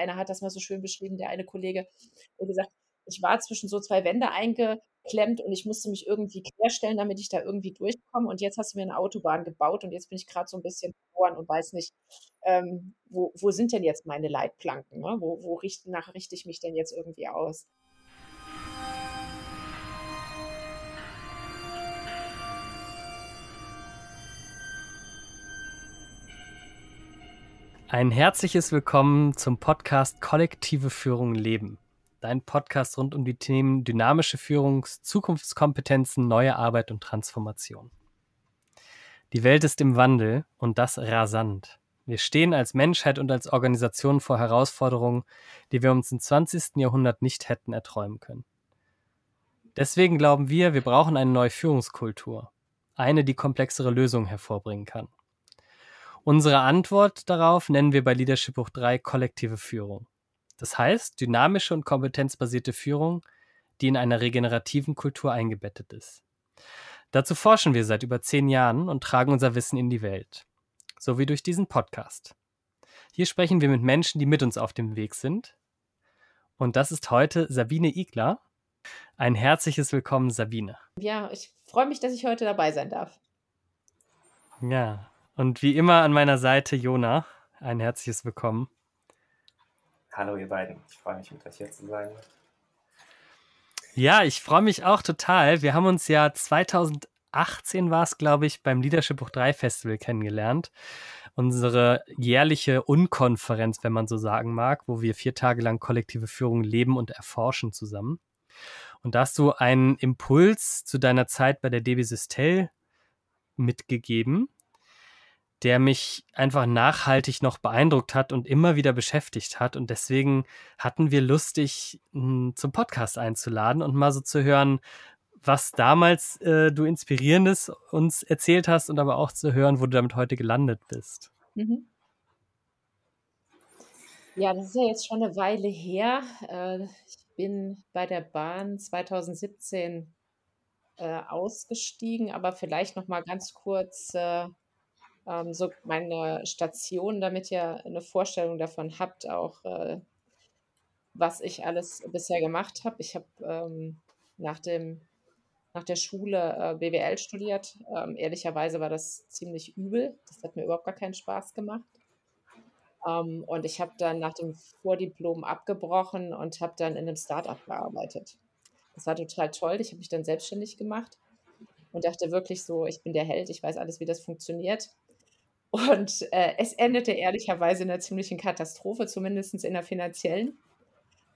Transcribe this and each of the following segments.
eine hat das mal so schön beschrieben, der eine Kollege, der gesagt, ich war zwischen so zwei Wände eingeklemmt und ich musste mich irgendwie querstellen, damit ich da irgendwie durchkomme. Und jetzt hast du mir eine Autobahn gebaut und jetzt bin ich gerade so ein bisschen verloren und weiß nicht, ähm, wo, wo sind denn jetzt meine Leitplanken? Ne? Wo, wo richt, nach richte ich mich denn jetzt irgendwie aus? Ein herzliches Willkommen zum Podcast Kollektive Führung Leben. Dein Podcast rund um die Themen dynamische Führung, Zukunftskompetenzen, neue Arbeit und Transformation. Die Welt ist im Wandel und das rasant. Wir stehen als Menschheit und als Organisation vor Herausforderungen, die wir uns im 20. Jahrhundert nicht hätten erträumen können. Deswegen glauben wir, wir brauchen eine neue Führungskultur. Eine, die komplexere Lösungen hervorbringen kann. Unsere Antwort darauf nennen wir bei Leadership Hoch 3 kollektive Führung. Das heißt, dynamische und kompetenzbasierte Führung, die in einer regenerativen Kultur eingebettet ist. Dazu forschen wir seit über zehn Jahren und tragen unser Wissen in die Welt. So wie durch diesen Podcast. Hier sprechen wir mit Menschen, die mit uns auf dem Weg sind. Und das ist heute Sabine Igler. Ein herzliches Willkommen, Sabine. Ja, ich freue mich, dass ich heute dabei sein darf. Ja, und wie immer an meiner Seite Jona. Ein herzliches Willkommen. Hallo ihr beiden, ich freue mich mit euch hier zu sein. Ja, ich freue mich auch total. Wir haben uns ja 2018 war es, glaube ich, beim Leadership Buch 3 Festival kennengelernt. Unsere jährliche Unkonferenz, wenn man so sagen mag, wo wir vier Tage lang kollektive Führung leben und erforschen zusammen. Und da hast du einen Impuls zu deiner Zeit bei der DB Systel mitgegeben, der mich einfach nachhaltig noch beeindruckt hat und immer wieder beschäftigt hat. Und deswegen hatten wir Lust, dich hm, zum Podcast einzuladen und mal so zu hören, was damals äh, du Inspirierendes uns erzählt hast und aber auch zu hören, wo du damit heute gelandet bist. Mhm. Ja, das ist ja jetzt schon eine Weile her. Äh, ich bin bei der Bahn 2017 äh, ausgestiegen, aber vielleicht noch mal ganz kurz äh, ähm, so meine Station, damit ihr eine Vorstellung davon habt, auch äh, was ich alles bisher gemacht habe. Ich habe ähm, nach nach der Schule äh, BWL studiert. Ähm, ehrlicherweise war das ziemlich übel. Das hat mir überhaupt gar keinen Spaß gemacht. Ähm, und ich habe dann nach dem Vordiplom abgebrochen und habe dann in einem Startup gearbeitet. Das war total toll. Ich habe mich dann selbstständig gemacht und dachte wirklich so, ich bin der Held, ich weiß alles, wie das funktioniert. Und äh, es endete ehrlicherweise in einer ziemlichen Katastrophe, zumindest in der finanziellen.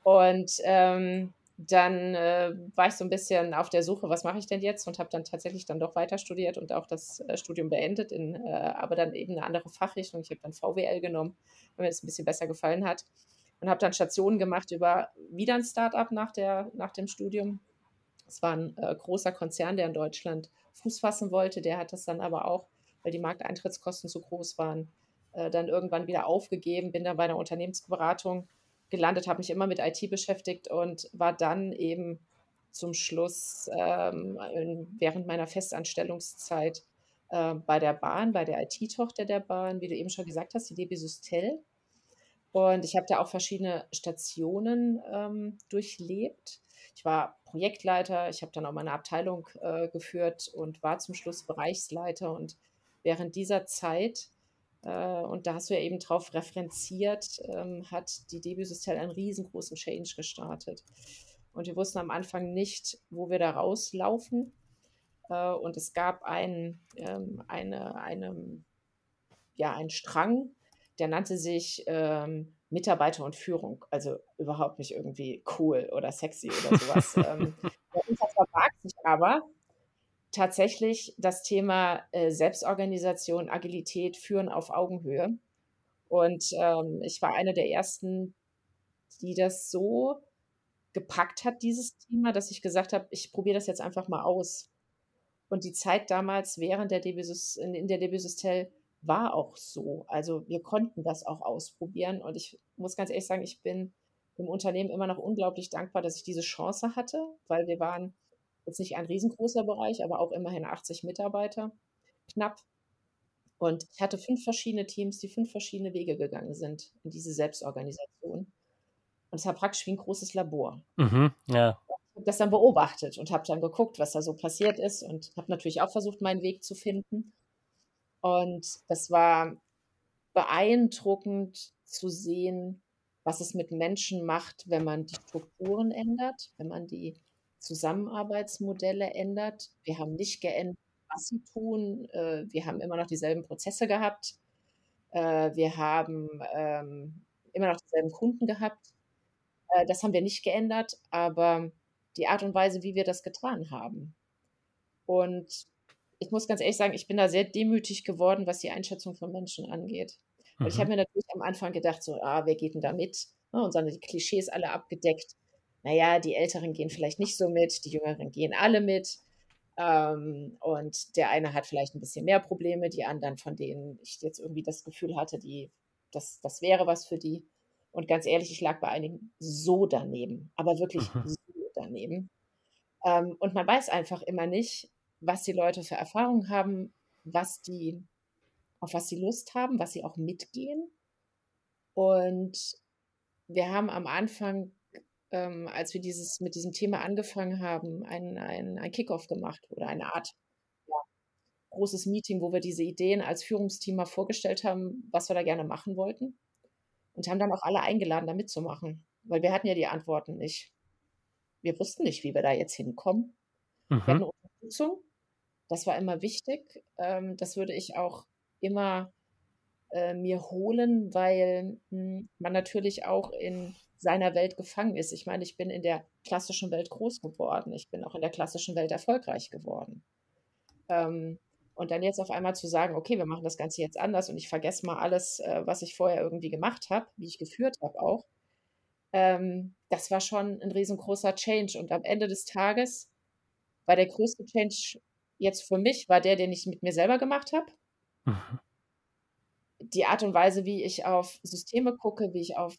Und ähm, dann äh, war ich so ein bisschen auf der Suche, was mache ich denn jetzt? Und habe dann tatsächlich dann doch weiter studiert und auch das äh, Studium beendet, in, äh, aber dann eben eine andere Fachrichtung. Ich habe dann VWL genommen, weil mir das ein bisschen besser gefallen hat. Und habe dann Stationen gemacht über wieder ein Startup nach, nach dem Studium. Es war ein äh, großer Konzern, der in Deutschland Fuß fassen wollte. Der hat das dann aber auch weil die Markteintrittskosten zu groß waren, äh, dann irgendwann wieder aufgegeben, bin dann bei einer Unternehmensberatung gelandet, habe mich immer mit IT beschäftigt und war dann eben zum Schluss ähm, während meiner Festanstellungszeit äh, bei der Bahn, bei der IT-Tochter der Bahn, wie du eben schon gesagt hast, die DB Systel. Und ich habe da auch verschiedene Stationen ähm, durchlebt. Ich war Projektleiter, ich habe dann auch meine Abteilung äh, geführt und war zum Schluss Bereichsleiter und während dieser Zeit, äh, und da hast du ja eben drauf referenziert, ähm, hat die Debüsystel einen riesengroßen Change gestartet. Und wir wussten am Anfang nicht, wo wir da rauslaufen. Äh, und es gab einen, ähm, eine, eine, ja, einen Strang, der nannte sich ähm, Mitarbeiter und Führung. Also überhaupt nicht irgendwie cool oder sexy oder sowas. ähm, der verbarg sich aber tatsächlich das Thema äh, Selbstorganisation, Agilität, Führen auf Augenhöhe. Und ähm, ich war eine der ersten, die das so gepackt hat, dieses Thema, dass ich gesagt habe, ich probiere das jetzt einfach mal aus. Und die Zeit damals während der DB, in der DB Systel war auch so. Also wir konnten das auch ausprobieren. Und ich muss ganz ehrlich sagen, ich bin im Unternehmen immer noch unglaublich dankbar, dass ich diese Chance hatte, weil wir waren Jetzt nicht ein riesengroßer Bereich, aber auch immerhin 80 Mitarbeiter, knapp. Und ich hatte fünf verschiedene Teams, die fünf verschiedene Wege gegangen sind in diese Selbstorganisation. Und es war praktisch wie ein großes Labor. Mhm, ja. Ich habe das dann beobachtet und habe dann geguckt, was da so passiert ist und habe natürlich auch versucht, meinen Weg zu finden. Und das war beeindruckend zu sehen, was es mit Menschen macht, wenn man die Strukturen ändert, wenn man die Zusammenarbeitsmodelle ändert. Wir haben nicht geändert, was sie tun. Äh, wir haben immer noch dieselben Prozesse gehabt. Äh, wir haben ähm, immer noch dieselben Kunden gehabt. Äh, das haben wir nicht geändert, aber die Art und Weise, wie wir das getan haben. Und ich muss ganz ehrlich sagen, ich bin da sehr demütig geworden, was die Einschätzung von Menschen angeht. Mhm. Ich habe mir natürlich am Anfang gedacht, so, ah, wer geht denn da mit? Ne, und dann die Klischees alle abgedeckt. Naja, die Älteren gehen vielleicht nicht so mit, die Jüngeren gehen alle mit. Ähm, und der eine hat vielleicht ein bisschen mehr Probleme, die anderen, von denen ich jetzt irgendwie das Gefühl hatte, die, das, das wäre was für die. Und ganz ehrlich, ich lag bei einigen so daneben, aber wirklich mhm. so daneben. Ähm, und man weiß einfach immer nicht, was die Leute für Erfahrungen haben, was die, auf was sie Lust haben, was sie auch mitgehen. Und wir haben am Anfang ähm, als wir dieses, mit diesem Thema angefangen haben, ein, ein, ein Kickoff gemacht oder eine Art ja, großes Meeting, wo wir diese Ideen als Führungsteam mal vorgestellt haben, was wir da gerne machen wollten. Und haben dann auch alle eingeladen, da mitzumachen, weil wir hatten ja die Antworten nicht. Wir wussten nicht, wie wir da jetzt hinkommen. Mhm. Wir hatten eine Unterstützung. Das war immer wichtig. Ähm, das würde ich auch immer äh, mir holen, weil mh, hm, man natürlich auch in seiner Welt gefangen ist. Ich meine, ich bin in der klassischen Welt groß geworden. Ich bin auch in der klassischen Welt erfolgreich geworden. Ähm, und dann jetzt auf einmal zu sagen, okay, wir machen das Ganze jetzt anders und ich vergesse mal alles, äh, was ich vorher irgendwie gemacht habe, wie ich geführt habe auch. Ähm, das war schon ein riesengroßer Change. Und am Ende des Tages war der größte Change jetzt für mich, war der, den ich mit mir selber gemacht habe. Mhm. Die Art und Weise, wie ich auf Systeme gucke, wie ich auf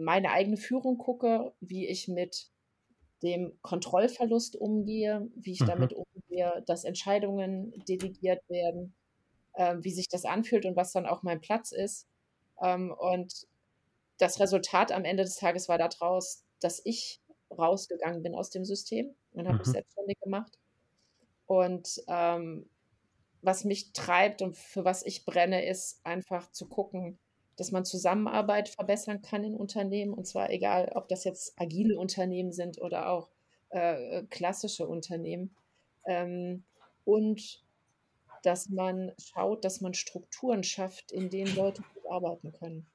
meine eigene Führung gucke, wie ich mit dem Kontrollverlust umgehe, wie ich mhm. damit umgehe, dass Entscheidungen delegiert werden, äh, wie sich das anfühlt und was dann auch mein Platz ist. Ähm, und das Resultat am Ende des Tages war daraus, dass ich rausgegangen bin aus dem System und habe mhm. mich selbstständig gemacht. Und ähm, was mich treibt und für was ich brenne, ist einfach zu gucken, dass man Zusammenarbeit verbessern kann in Unternehmen. Und zwar egal, ob das jetzt agile Unternehmen sind oder auch äh, klassische Unternehmen. Ähm, und dass man schaut, dass man Strukturen schafft, in denen Leute gut arbeiten können.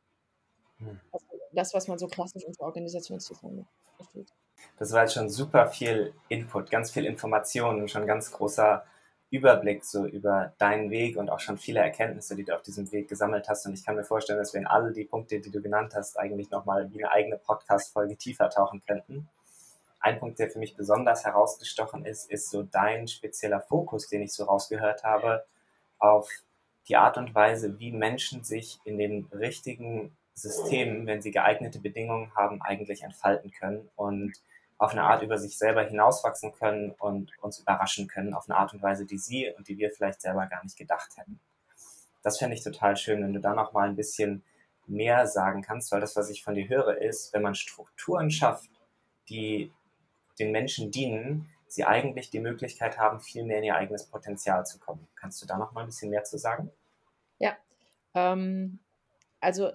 Hm. Also das, was man so klassisch unter Organisationszusammenhang versteht. Das war jetzt schon super viel Input, ganz viel Information und schon ganz großer Überblick so über deinen Weg und auch schon viele Erkenntnisse, die du auf diesem Weg gesammelt hast. Und ich kann mir vorstellen, dass wir in alle die Punkte, die du genannt hast, eigentlich nochmal wie eine eigene Podcast-Folge tiefer tauchen könnten. Ein Punkt, der für mich besonders herausgestochen ist, ist so dein spezieller Fokus, den ich so rausgehört habe, auf die Art und Weise, wie Menschen sich in den richtigen Systemen, wenn sie geeignete Bedingungen haben, eigentlich entfalten können und auf eine Art über sich selber hinauswachsen können und uns überraschen können, auf eine Art und Weise, die sie und die wir vielleicht selber gar nicht gedacht hätten. Das fände ich total schön, wenn du da noch mal ein bisschen mehr sagen kannst, weil das, was ich von dir höre, ist, wenn man Strukturen schafft, die den Menschen dienen, sie eigentlich die Möglichkeit haben, viel mehr in ihr eigenes Potenzial zu kommen. Kannst du da noch mal ein bisschen mehr zu sagen? Ja, ähm, also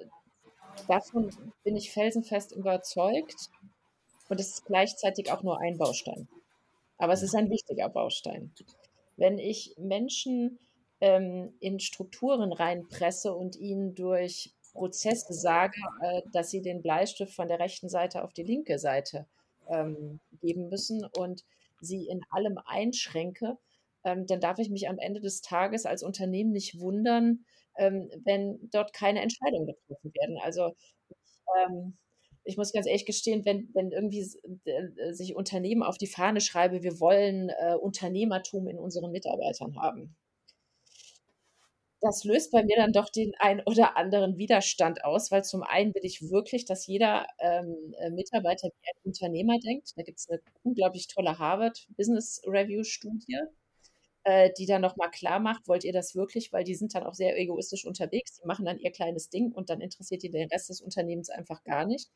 davon bin ich felsenfest überzeugt, und es ist gleichzeitig auch nur ein Baustein. Aber es ist ein wichtiger Baustein. Wenn ich Menschen ähm, in Strukturen reinpresse und ihnen durch Prozesse sage, äh, dass sie den Bleistift von der rechten Seite auf die linke Seite ähm, geben müssen und sie in allem einschränke, ähm, dann darf ich mich am Ende des Tages als Unternehmen nicht wundern, ähm, wenn dort keine Entscheidungen getroffen werden. Also ich, ähm, ich muss ganz ehrlich gestehen, wenn, wenn irgendwie äh, sich Unternehmen auf die Fahne schreibe, wir wollen äh, Unternehmertum in unseren Mitarbeitern haben. Das löst bei mir dann doch den ein oder anderen Widerstand aus, weil zum einen will ich wirklich, dass jeder ähm, äh, Mitarbeiter wie ein Unternehmer denkt. Da gibt es eine unglaublich tolle Harvard Business Review Studie, äh, die dann nochmal klar macht, wollt ihr das wirklich? Weil die sind dann auch sehr egoistisch unterwegs. Die machen dann ihr kleines Ding und dann interessiert die den Rest des Unternehmens einfach gar nicht.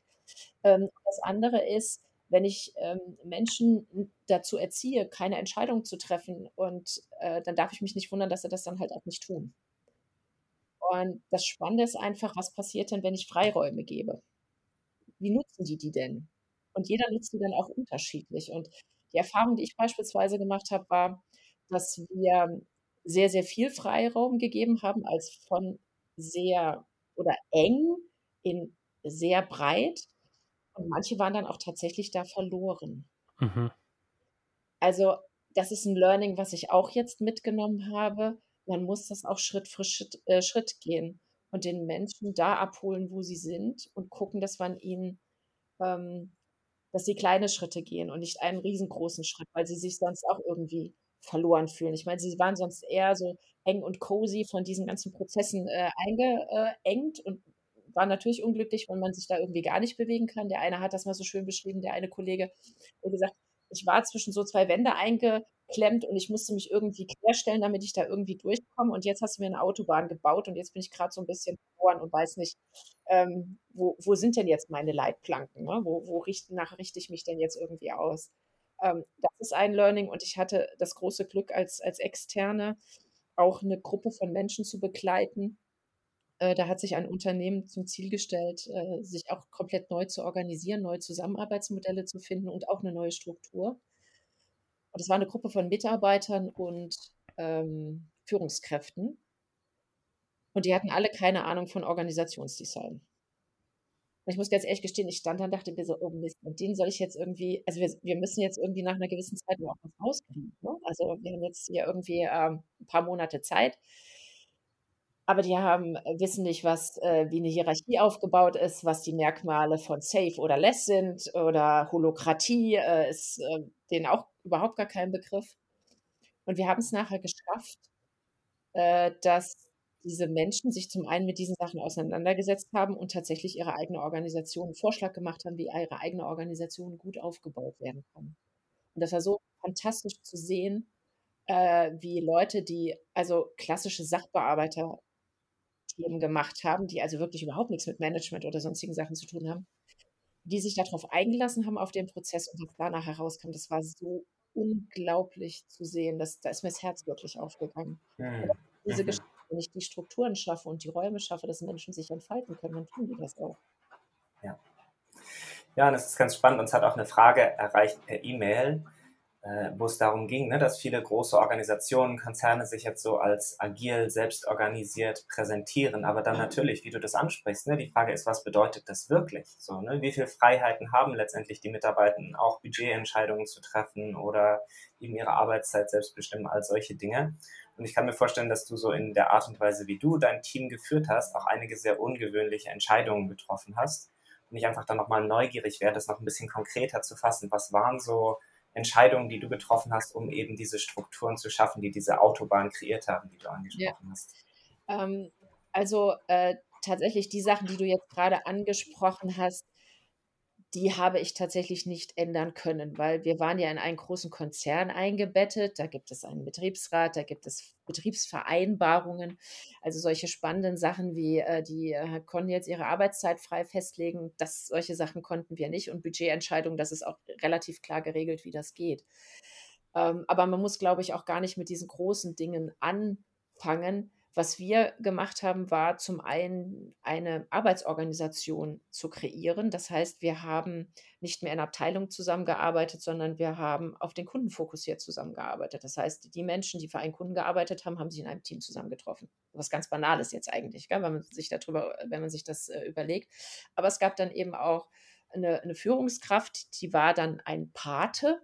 Ähm, das andere ist, wenn ich ähm, Menschen dazu erziehe, keine Entscheidung zu treffen, und äh, dann darf ich mich nicht wundern, dass sie das dann halt auch nicht tun. Und das Spannende ist einfach, was passiert denn, wenn ich Freiräume gebe? Wie nutzen die die denn? Und jeder nutzt die dann auch unterschiedlich. Und die Erfahrung, die ich beispielsweise gemacht habe, war, dass wir sehr, sehr viel Freiraum gegeben haben, als von sehr oder eng in sehr breit. Und manche waren dann auch tatsächlich da verloren. Mhm. Also das ist ein Learning, was ich auch jetzt mitgenommen habe. Man muss das auch Schritt für Schritt, äh, Schritt gehen und den Menschen da abholen, wo sie sind und gucken, dass man ihnen ähm, dass sie kleine Schritte gehen und nicht einen riesengroßen Schritt, weil sie sich sonst auch irgendwie verloren fühlen. Ich meine, sie waren sonst eher so eng und cozy von diesen ganzen Prozessen äh, eingeengt und waren natürlich unglücklich, wenn man sich da irgendwie gar nicht bewegen kann. Der eine hat das mal so schön beschrieben, der eine Kollege hat gesagt, ich war zwischen so zwei Wände eingeklemmt und ich musste mich irgendwie querstellen, damit ich da irgendwie durchkomme. Und jetzt hast du mir eine Autobahn gebaut und jetzt bin ich gerade so ein bisschen verloren und weiß nicht, ähm, wo, wo sind denn jetzt meine Leitplanken? Ne? Wo, wo richte, nach richte ich mich denn jetzt irgendwie aus? Ähm, das ist ein Learning und ich hatte das große Glück, als, als Externe auch eine Gruppe von Menschen zu begleiten. Äh, da hat sich ein Unternehmen zum Ziel gestellt, äh, sich auch komplett neu zu organisieren, neue Zusammenarbeitsmodelle zu finden und auch eine neue Struktur. Und es war eine Gruppe von Mitarbeitern und ähm, Führungskräften. Und die hatten alle keine Ahnung von Organisationsdesign. Und ich muss ganz ehrlich gestehen, ich stand da und dachte mir so, oh Mist, und den soll ich jetzt irgendwie, also wir, wir müssen jetzt irgendwie nach einer gewissen Zeit auch was rauskriegen. Ne? Also wir haben jetzt hier irgendwie ähm, ein paar Monate Zeit. Aber die haben, äh, wissen nicht, was, äh, wie eine Hierarchie aufgebaut ist, was die Merkmale von Safe oder Less sind oder Holokratie äh, ist äh, denen auch überhaupt gar kein Begriff. Und wir haben es nachher geschafft, äh, dass diese Menschen sich zum einen mit diesen Sachen auseinandergesetzt haben und tatsächlich ihre eigene Organisation einen Vorschlag gemacht haben, wie ihre eigene Organisation gut aufgebaut werden kann. Und das war so fantastisch zu sehen, äh, wie Leute, die also klassische Sachbearbeiter Themen gemacht haben, die also wirklich überhaupt nichts mit Management oder sonstigen Sachen zu tun haben, die sich darauf eingelassen haben, auf den Prozess und was danach herauskam, das war so unglaublich zu sehen. Das, da ist mir das Herz wirklich aufgegangen. Mhm. Diese mhm. Geschichte wenn ich die Strukturen schaffe und die Räume schaffe, dass Menschen sich entfalten können, dann tun die das auch. Ja. Ja, und das ist ganz spannend. Uns hat auch eine Frage erreicht per E-Mail, äh, wo es darum ging, ne, dass viele große Organisationen, Konzerne sich jetzt so als agil, selbst organisiert präsentieren. Aber dann natürlich, wie du das ansprichst, ne, die Frage ist, was bedeutet das wirklich? So, ne, wie viele Freiheiten haben letztendlich die Mitarbeiter, auch Budgetentscheidungen zu treffen oder eben ihre Arbeitszeit selbst bestimmen, all solche Dinge. Und ich kann mir vorstellen, dass du so in der Art und Weise, wie du dein Team geführt hast, auch einige sehr ungewöhnliche Entscheidungen getroffen hast. Und ich einfach dann nochmal neugierig wäre, das noch ein bisschen konkreter zu fassen. Was waren so Entscheidungen, die du getroffen hast, um eben diese Strukturen zu schaffen, die diese Autobahn kreiert haben, die du angesprochen ja. hast? Ähm, also äh, tatsächlich die Sachen, die du jetzt gerade angesprochen hast, die habe ich tatsächlich nicht ändern können, weil wir waren ja in einen großen Konzern eingebettet. Da gibt es einen Betriebsrat, da gibt es Betriebsvereinbarungen, also solche spannenden Sachen wie äh, die äh, konnten jetzt ihre Arbeitszeit frei festlegen. Das, solche Sachen konnten wir nicht und Budgetentscheidungen, das ist auch relativ klar geregelt, wie das geht. Ähm, aber man muss, glaube ich, auch gar nicht mit diesen großen Dingen anfangen, was wir gemacht haben, war zum einen eine Arbeitsorganisation zu kreieren. Das heißt, wir haben nicht mehr in Abteilungen zusammengearbeitet, sondern wir haben auf den Kunden fokussiert zusammengearbeitet. Das heißt, die Menschen, die für einen Kunden gearbeitet haben, haben sich in einem Team zusammengetroffen. Was ganz Banales jetzt eigentlich, gell, wenn man sich darüber, wenn man sich das äh, überlegt. Aber es gab dann eben auch eine, eine Führungskraft, die war dann ein Pate.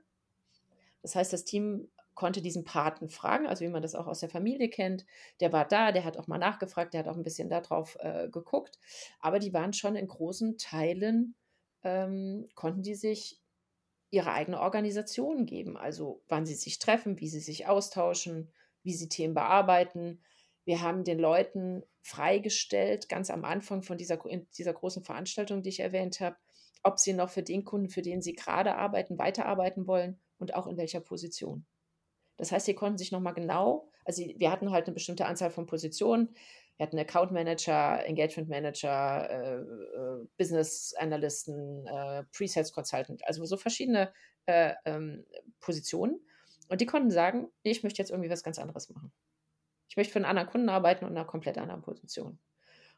Das heißt, das Team konnte diesen Paten fragen, also wie man das auch aus der Familie kennt. Der war da, der hat auch mal nachgefragt, der hat auch ein bisschen darauf äh, geguckt. Aber die waren schon in großen Teilen, ähm, konnten die sich ihre eigene Organisation geben. Also wann sie sich treffen, wie sie sich austauschen, wie sie Themen bearbeiten. Wir haben den Leuten freigestellt, ganz am Anfang von dieser, dieser großen Veranstaltung, die ich erwähnt habe, ob sie noch für den Kunden, für den sie gerade arbeiten, weiterarbeiten wollen und auch in welcher Position. Das heißt, sie konnten sich nochmal genau, also wir hatten halt eine bestimmte Anzahl von Positionen. Wir hatten Account Manager, Engagement Manager, äh, äh, Business Analysten, äh, Pre-Sales Consultant, also so verschiedene äh, ähm, Positionen. Und die konnten sagen, nee, ich möchte jetzt irgendwie was ganz anderes machen. Ich möchte für einen anderen Kunden arbeiten und in einer komplett anderen Position.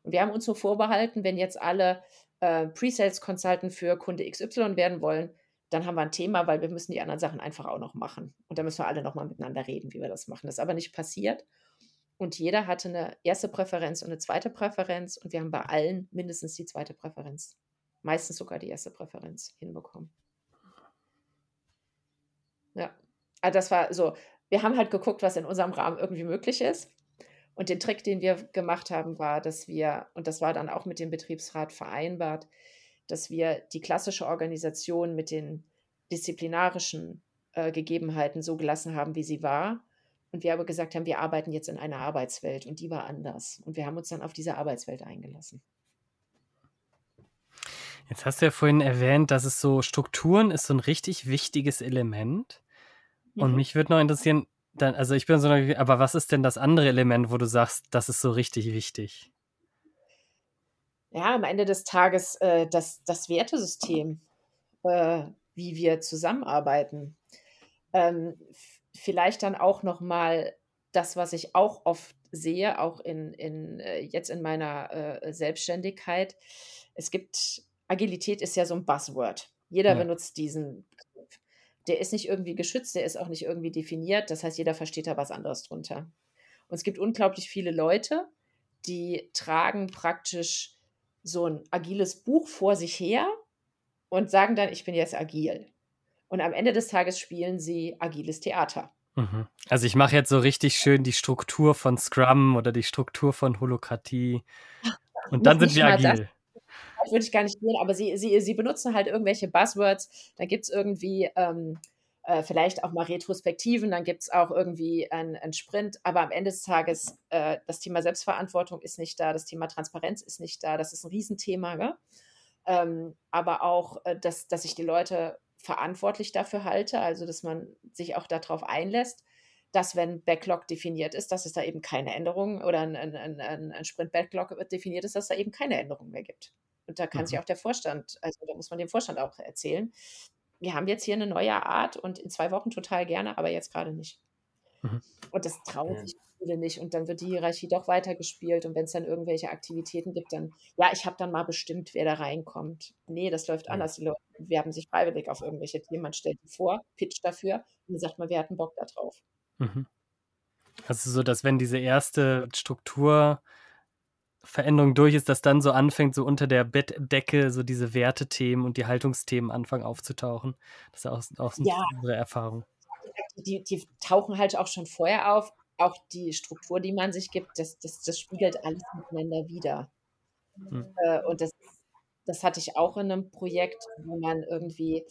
Und wir haben uns so vorbehalten, wenn jetzt alle äh, Pre-Sales Consultant für Kunde XY werden wollen, dann haben wir ein Thema, weil wir müssen die anderen Sachen einfach auch noch machen. Und da müssen wir alle nochmal miteinander reden, wie wir das machen. Das ist aber nicht passiert. Und jeder hatte eine erste Präferenz und eine zweite Präferenz. Und wir haben bei allen mindestens die zweite Präferenz. Meistens sogar die erste Präferenz hinbekommen. Ja. Also das war so, wir haben halt geguckt, was in unserem Rahmen irgendwie möglich ist. Und den Trick, den wir gemacht haben, war, dass wir, und das war dann auch mit dem Betriebsrat vereinbart, dass wir die klassische Organisation mit den disziplinarischen äh, Gegebenheiten so gelassen haben, wie sie war. Und wir aber gesagt haben, wir arbeiten jetzt in einer Arbeitswelt und die war anders. Und wir haben uns dann auf diese Arbeitswelt eingelassen. Jetzt hast du ja vorhin erwähnt, dass es so Strukturen ist so ein richtig wichtiges Element. Und mhm. mich würde noch interessieren, dann, also ich bin so, aber was ist denn das andere Element, wo du sagst, das ist so richtig wichtig? Ja, am Ende des Tages äh, das, das Wertesystem, äh, wie wir zusammenarbeiten. Ähm, vielleicht dann auch nochmal das, was ich auch oft sehe, auch in, in, äh, jetzt in meiner äh, Selbstständigkeit. Es gibt, Agilität ist ja so ein Buzzword. Jeder ja. benutzt diesen Begriff. Der ist nicht irgendwie geschützt, der ist auch nicht irgendwie definiert. Das heißt, jeder versteht da was anderes drunter. Und es gibt unglaublich viele Leute, die tragen praktisch so ein agiles Buch vor sich her und sagen dann, ich bin jetzt agil. Und am Ende des Tages spielen sie agiles Theater. Mhm. Also ich mache jetzt so richtig schön die Struktur von Scrum oder die Struktur von Holokratie. Und dann sind wir agil. Das, das würde ich gar nicht gehen, aber sie, sie, sie benutzen halt irgendwelche Buzzwords. Da gibt es irgendwie ähm, äh, vielleicht auch mal Retrospektiven, dann gibt es auch irgendwie einen Sprint, aber am Ende des Tages, äh, das Thema Selbstverantwortung ist nicht da, das Thema Transparenz ist nicht da, das ist ein Riesenthema, ähm, aber auch, äh, dass, dass ich die Leute verantwortlich dafür halte, also dass man sich auch darauf einlässt, dass wenn Backlog definiert ist, dass es da eben keine Änderungen oder ein, ein, ein, ein Sprint-Backlog definiert ist, dass da eben keine Änderungen mehr gibt. Und da kann mhm. sich auch der Vorstand, also da muss man dem Vorstand auch erzählen, wir haben jetzt hier eine neue Art und in zwei Wochen total gerne, aber jetzt gerade nicht. Mhm. Und das trauen sich viele nicht. Und dann wird die Hierarchie doch weitergespielt. Und wenn es dann irgendwelche Aktivitäten gibt, dann, ja, ich habe dann mal bestimmt, wer da reinkommt. Nee, das läuft mhm. anders. Die Leute werben sich freiwillig auf irgendwelche Themen. Man stellt die vor, pitcht dafür und dann sagt man, wir hatten Bock da drauf. Mhm. Also so, dass wenn diese erste Struktur Veränderung durch ist, dass dann so anfängt, so unter der Bettdecke so diese Wertethemen und die Haltungsthemen anfangen aufzutauchen. Das ist auch, auch so ja. unsere Erfahrung. Die, die, tauchen halt auch schon vorher auf. Auch die Struktur, die man sich gibt, das, das, das spiegelt alles miteinander wieder. Hm. Äh, und das, das hatte ich auch in einem Projekt, wo man irgendwie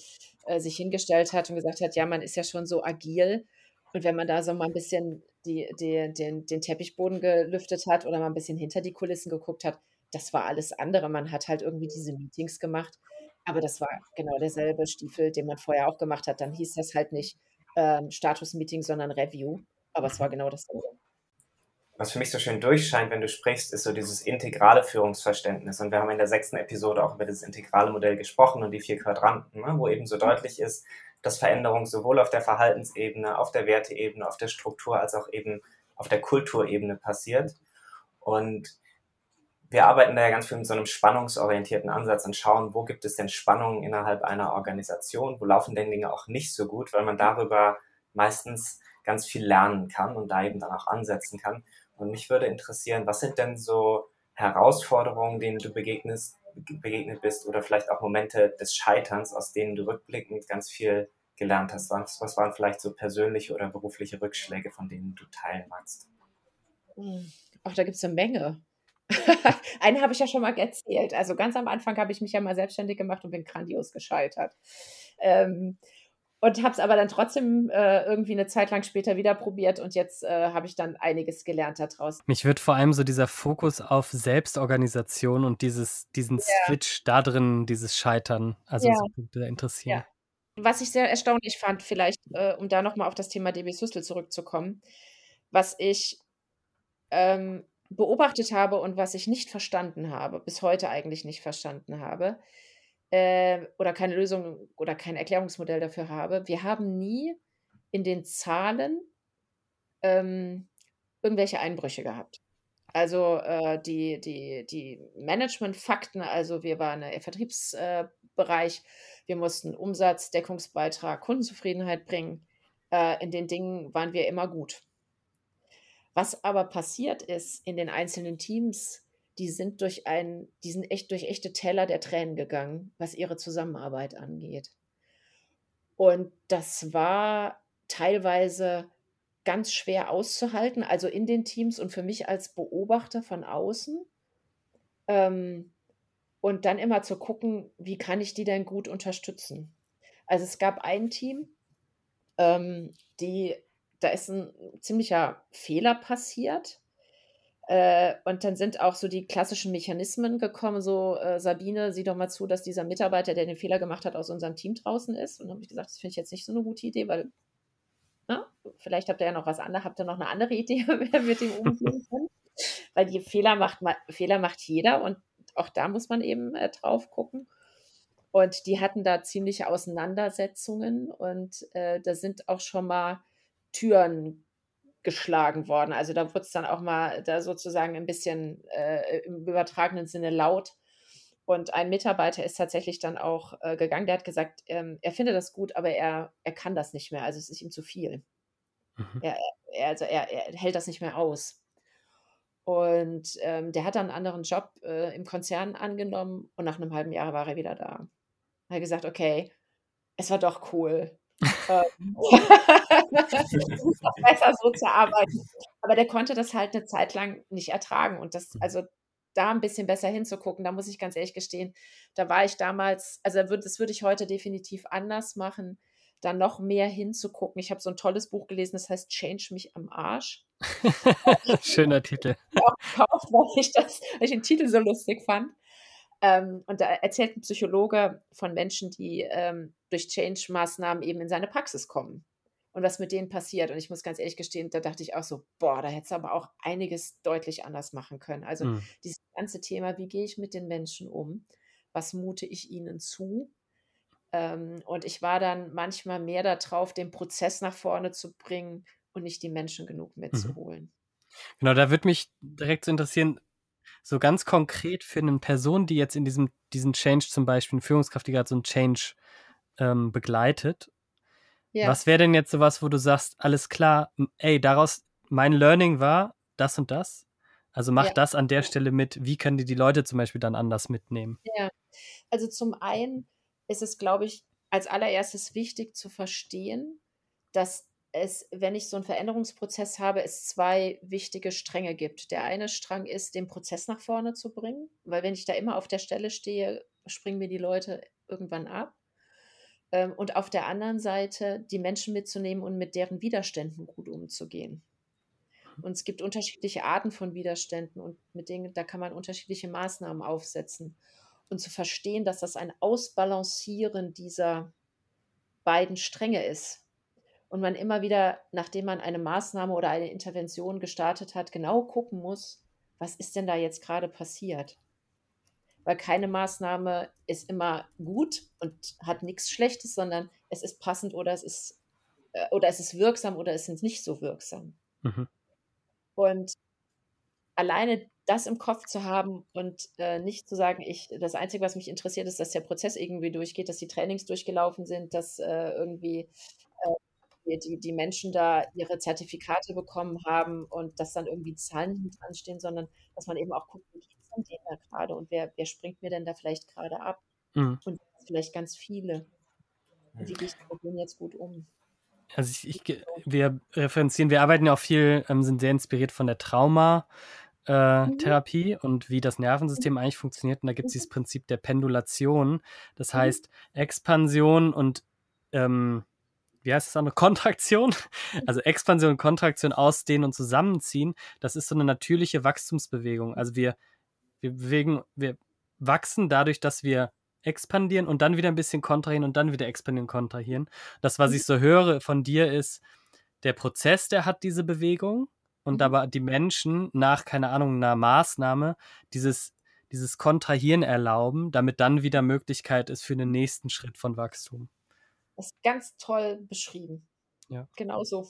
äh, sich hingestellt hat und gesagt hat, ja, man ist ja schon so agil. Und wenn man da so mal ein bisschen die, die, den, den Teppichboden gelüftet hat oder mal ein bisschen hinter die Kulissen geguckt hat, das war alles andere. Man hat halt irgendwie diese Meetings gemacht, aber das war genau derselbe Stiefel, den man vorher auch gemacht hat. Dann hieß das halt nicht ähm, Status-Meeting, sondern Review, aber es war genau dasselbe. Was für mich so schön durchscheint, wenn du sprichst, ist so dieses integrale Führungsverständnis. Und wir haben in der sechsten Episode auch über das integrale Modell gesprochen und die vier Quadranten, ne, wo eben so deutlich ist, dass Veränderung sowohl auf der Verhaltensebene, auf der Werteebene, auf der Struktur als auch eben auf der Kulturebene passiert. Und wir arbeiten da ja ganz viel mit so einem spannungsorientierten Ansatz und schauen, wo gibt es denn Spannungen innerhalb einer Organisation, wo laufen denn Dinge auch nicht so gut, weil man darüber meistens ganz viel lernen kann und da eben dann auch ansetzen kann. Und mich würde interessieren, was sind denn so Herausforderungen, denen du begegnest, begegnet bist oder vielleicht auch Momente des Scheiterns, aus denen du rückblickend ganz viel gelernt hast? Was, was waren vielleicht so persönliche oder berufliche Rückschläge, von denen du teilen magst? Hm, ach, da gibt es eine Menge. Einen habe ich ja schon mal erzählt. Also ganz am Anfang habe ich mich ja mal selbstständig gemacht und bin grandios gescheitert. Ähm, und habe es aber dann trotzdem äh, irgendwie eine Zeit lang später wieder probiert und jetzt äh, habe ich dann einiges gelernt daraus. Mich wird vor allem so dieser Fokus auf Selbstorganisation und dieses, diesen ja. Switch da drin, dieses Scheitern, also ja. so interessieren. Ja. was ich sehr erstaunlich fand, vielleicht, äh, um da nochmal auf das Thema DB Systel zurückzukommen, was ich ähm, beobachtet habe und was ich nicht verstanden habe, bis heute eigentlich nicht verstanden habe, äh, oder keine Lösung oder kein Erklärungsmodell dafür habe. Wir haben nie in den Zahlen ähm, irgendwelche Einbrüche gehabt. Also äh, die, die, die Management-Fakten, also wir waren im Vertriebsbereich, äh, wir mussten Umsatz, Deckungsbeitrag, Kundenzufriedenheit bringen. Äh, in den Dingen waren wir immer gut. Was aber passiert ist in den einzelnen Teams, die sind durch ein, die sind echt durch echte Teller der Tränen gegangen, was ihre Zusammenarbeit angeht. Und das war teilweise ganz schwer auszuhalten, also in den Teams und für mich als Beobachter von außen. Ähm, und dann immer zu gucken, wie kann ich die denn gut unterstützen. Also es gab ein Team, ähm, die, da ist ein ziemlicher Fehler passiert. Äh, und dann sind auch so die klassischen Mechanismen gekommen, so äh, Sabine, sieh doch mal zu, dass dieser Mitarbeiter, der den Fehler gemacht hat, aus unserem Team draußen ist. Und dann habe ich gesagt, das finde ich jetzt nicht so eine gute Idee, weil Ne? Vielleicht habt ihr ja noch was anderes, habt ihr noch eine andere Idee, wie wir mit dem umgehen können. Weil die Fehler macht, Fehler macht jeder und auch da muss man eben äh, drauf gucken. Und die hatten da ziemliche Auseinandersetzungen und äh, da sind auch schon mal Türen geschlagen worden. Also da wurde es dann auch mal da sozusagen ein bisschen äh, im übertragenen Sinne laut. Und ein Mitarbeiter ist tatsächlich dann auch äh, gegangen, der hat gesagt, ähm, er findet das gut, aber er, er kann das nicht mehr. Also es ist ihm zu viel. Mhm. Er, er, also er, er hält das nicht mehr aus. Und ähm, der hat dann einen anderen Job äh, im Konzern angenommen und nach einem halben Jahr war er wieder da. Er hat gesagt, okay, es war doch cool. Ähm, besser so zu arbeiten. Aber der konnte das halt eine Zeit lang nicht ertragen. Und das, also da ein bisschen besser hinzugucken. Da muss ich ganz ehrlich gestehen, da war ich damals, also das würde ich heute definitiv anders machen, da noch mehr hinzugucken. Ich habe so ein tolles Buch gelesen, das heißt Change mich am Arsch. Schöner Titel. Auch gekauft, weil ich, das, weil ich den Titel so lustig fand. Ähm, und da erzählt ein Psychologe von Menschen, die ähm, durch Change-Maßnahmen eben in seine Praxis kommen und was mit denen passiert. Und ich muss ganz ehrlich gestehen, da dachte ich auch so, boah, da hättest du aber auch einiges deutlich anders machen können. Also mhm. dieses ganze Thema, wie gehe ich mit den Menschen um? Was mute ich ihnen zu? Ähm, und ich war dann manchmal mehr darauf, den Prozess nach vorne zu bringen und nicht die Menschen genug mhm. mitzuholen. Mhm. Genau, da würde mich direkt so interessieren, so ganz konkret für eine Person, die jetzt in diesem diesen Change zum Beispiel, eine Führungskraft, die gerade so einen Change ähm, begleitet ja. Was wäre denn jetzt sowas, wo du sagst, alles klar, ey, daraus, mein Learning war das und das? Also mach ja. das an der Stelle mit. Wie können die die Leute zum Beispiel dann anders mitnehmen? Ja, also zum einen ist es, glaube ich, als allererstes wichtig zu verstehen, dass es, wenn ich so einen Veränderungsprozess habe, es zwei wichtige Stränge gibt. Der eine Strang ist, den Prozess nach vorne zu bringen, weil wenn ich da immer auf der Stelle stehe, springen mir die Leute irgendwann ab. Ähm, und auf der anderen Seite die Menschen mitzunehmen und mit deren Widerständen gut umzugehen. Und es gibt unterschiedliche Arten von Widerständen und mit denen, da kann man unterschiedliche Maßnahmen aufsetzen. Und zu verstehen, dass das ein Ausbalancieren dieser beiden Stränge ist. Und man immer wieder, nachdem man eine Maßnahme oder eine Intervention gestartet hat, genau gucken muss, was ist denn da jetzt gerade passiert? Weil keine Maßnahme ist immer gut und hat nichts Schlechtes, sondern es ist passend oder es ist äh, oder es ist wirksam oder es ist nicht so wirksam. Mhm. Und alleine das im Kopf zu haben und äh, nicht zu sagen, ich, das Einzige, was mich interessiert, ist, dass der Prozess irgendwie durchgeht, dass die Trainings durchgelaufen sind, dass äh, irgendwie äh, die, die Menschen da ihre Zertifikate bekommen haben und dass dann irgendwie Zahlen dran stehen, sondern dass man eben auch guckt, wie geht von denen da gerade und wer, wer springt mir denn da vielleicht gerade ab? Mhm. Und vielleicht ganz viele. Wie gehe ich denen jetzt gut um? Also ich, ich, wir referenzieren, wir arbeiten ja auch viel, ähm, sind sehr inspiriert von der Traumatherapie äh, mhm. und wie das Nervensystem eigentlich funktioniert. Und da gibt es mhm. dieses Prinzip der Pendulation. Das mhm. heißt, Expansion und ähm, wie heißt das andere? Kontraktion. Also Expansion und Kontraktion ausdehnen und zusammenziehen. Das ist so eine natürliche Wachstumsbewegung. Also wir wir bewegen, wir wachsen dadurch, dass wir expandieren und dann wieder ein bisschen kontrahieren und dann wieder expandieren, kontrahieren. Das, was ich so höre von dir, ist, der Prozess, der hat diese Bewegung und mhm. aber die Menschen nach, keine Ahnung, einer Maßnahme dieses, dieses Kontrahieren erlauben, damit dann wieder Möglichkeit ist für den nächsten Schritt von Wachstum. Das ist ganz toll beschrieben. Ja. Genau so.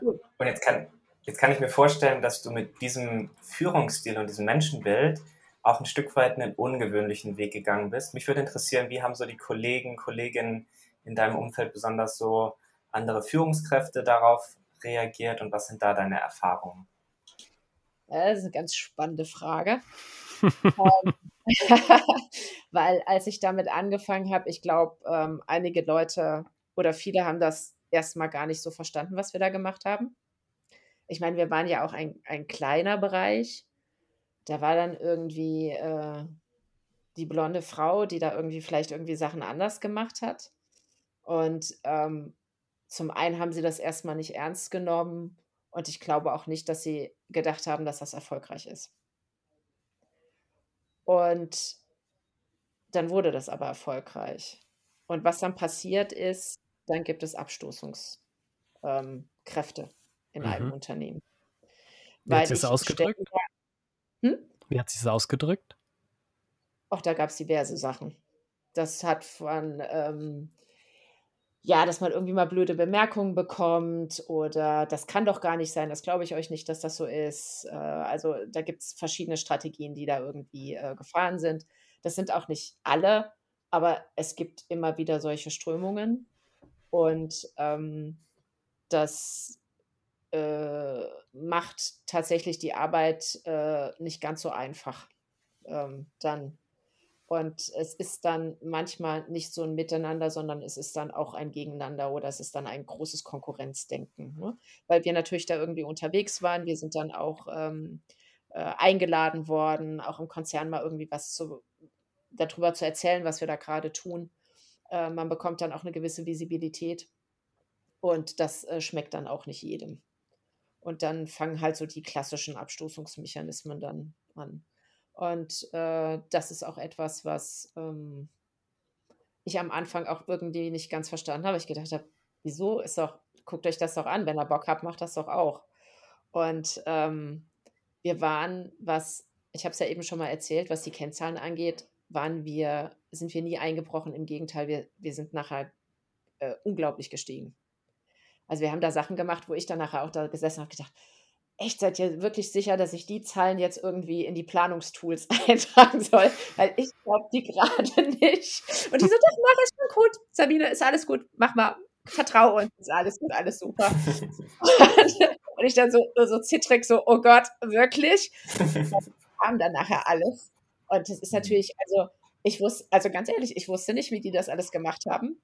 Und jetzt kann, jetzt kann ich mir vorstellen, dass du mit diesem Führungsstil und diesem Menschenbild auch ein Stück weit einen ungewöhnlichen Weg gegangen bist. Mich würde interessieren, wie haben so die Kollegen, Kolleginnen in deinem Umfeld besonders so andere Führungskräfte darauf reagiert und was sind da deine Erfahrungen? Das ist eine ganz spannende Frage. Ähm, weil als ich damit angefangen habe, ich glaube, ähm, einige Leute oder viele haben das erstmal gar nicht so verstanden, was wir da gemacht haben. Ich meine, wir waren ja auch ein, ein kleiner Bereich. Da war dann irgendwie äh, die blonde Frau, die da irgendwie vielleicht irgendwie Sachen anders gemacht hat. Und ähm, zum einen haben sie das erstmal nicht ernst genommen und ich glaube auch nicht, dass sie gedacht haben, dass das erfolgreich ist. Und dann wurde das aber erfolgreich. Und was dann passiert ist, dann gibt es Abstoßungskräfte ähm, in mhm. einem Unternehmen. Wie hat sich das ausgedrückt? Hm? Wie hat sich das ausgedrückt? Auch da gab es diverse Sachen. Das hat von ähm, ja, dass man irgendwie mal blöde Bemerkungen bekommt oder das kann doch gar nicht sein, das glaube ich euch nicht, dass das so ist. Äh, also da gibt es verschiedene Strategien, die da irgendwie äh, gefahren sind. Das sind auch nicht alle, aber es gibt immer wieder solche Strömungen und ähm, das äh, macht tatsächlich die Arbeit äh, nicht ganz so einfach ähm, dann und es ist dann manchmal nicht so ein Miteinander, sondern es ist dann auch ein Gegeneinander oder es ist dann ein großes Konkurrenzdenken. Ne? Weil wir natürlich da irgendwie unterwegs waren. Wir sind dann auch ähm, äh, eingeladen worden, auch im Konzern mal irgendwie was zu, darüber zu erzählen, was wir da gerade tun. Äh, man bekommt dann auch eine gewisse Visibilität und das äh, schmeckt dann auch nicht jedem. Und dann fangen halt so die klassischen Abstoßungsmechanismen dann an. Und äh, das ist auch etwas, was ähm, ich am Anfang auch irgendwie nicht ganz verstanden habe. Ich gedacht habe, wieso ist doch, guckt euch das doch an, wenn ihr Bock habt, macht das doch auch. Und ähm, wir waren, was, ich habe es ja eben schon mal erzählt, was die Kennzahlen angeht, waren wir, sind wir nie eingebrochen. Im Gegenteil, wir, wir sind nachher äh, unglaublich gestiegen. Also wir haben da Sachen gemacht, wo ich dann nachher auch da gesessen habe und gedacht, echt, seid ihr wirklich sicher, dass ich die Zahlen jetzt irgendwie in die Planungstools eintragen soll? Weil ich glaube die gerade nicht. Und die so, das mach ist schon gut. Sabine, ist alles gut. Mach mal. Vertrau uns. Ist alles gut, alles super. und ich dann so, so zittrig, so, oh Gott, wirklich? Und kam dann nachher alles. Und das ist natürlich, also ich wusste, also ganz ehrlich, ich wusste nicht, wie die das alles gemacht haben.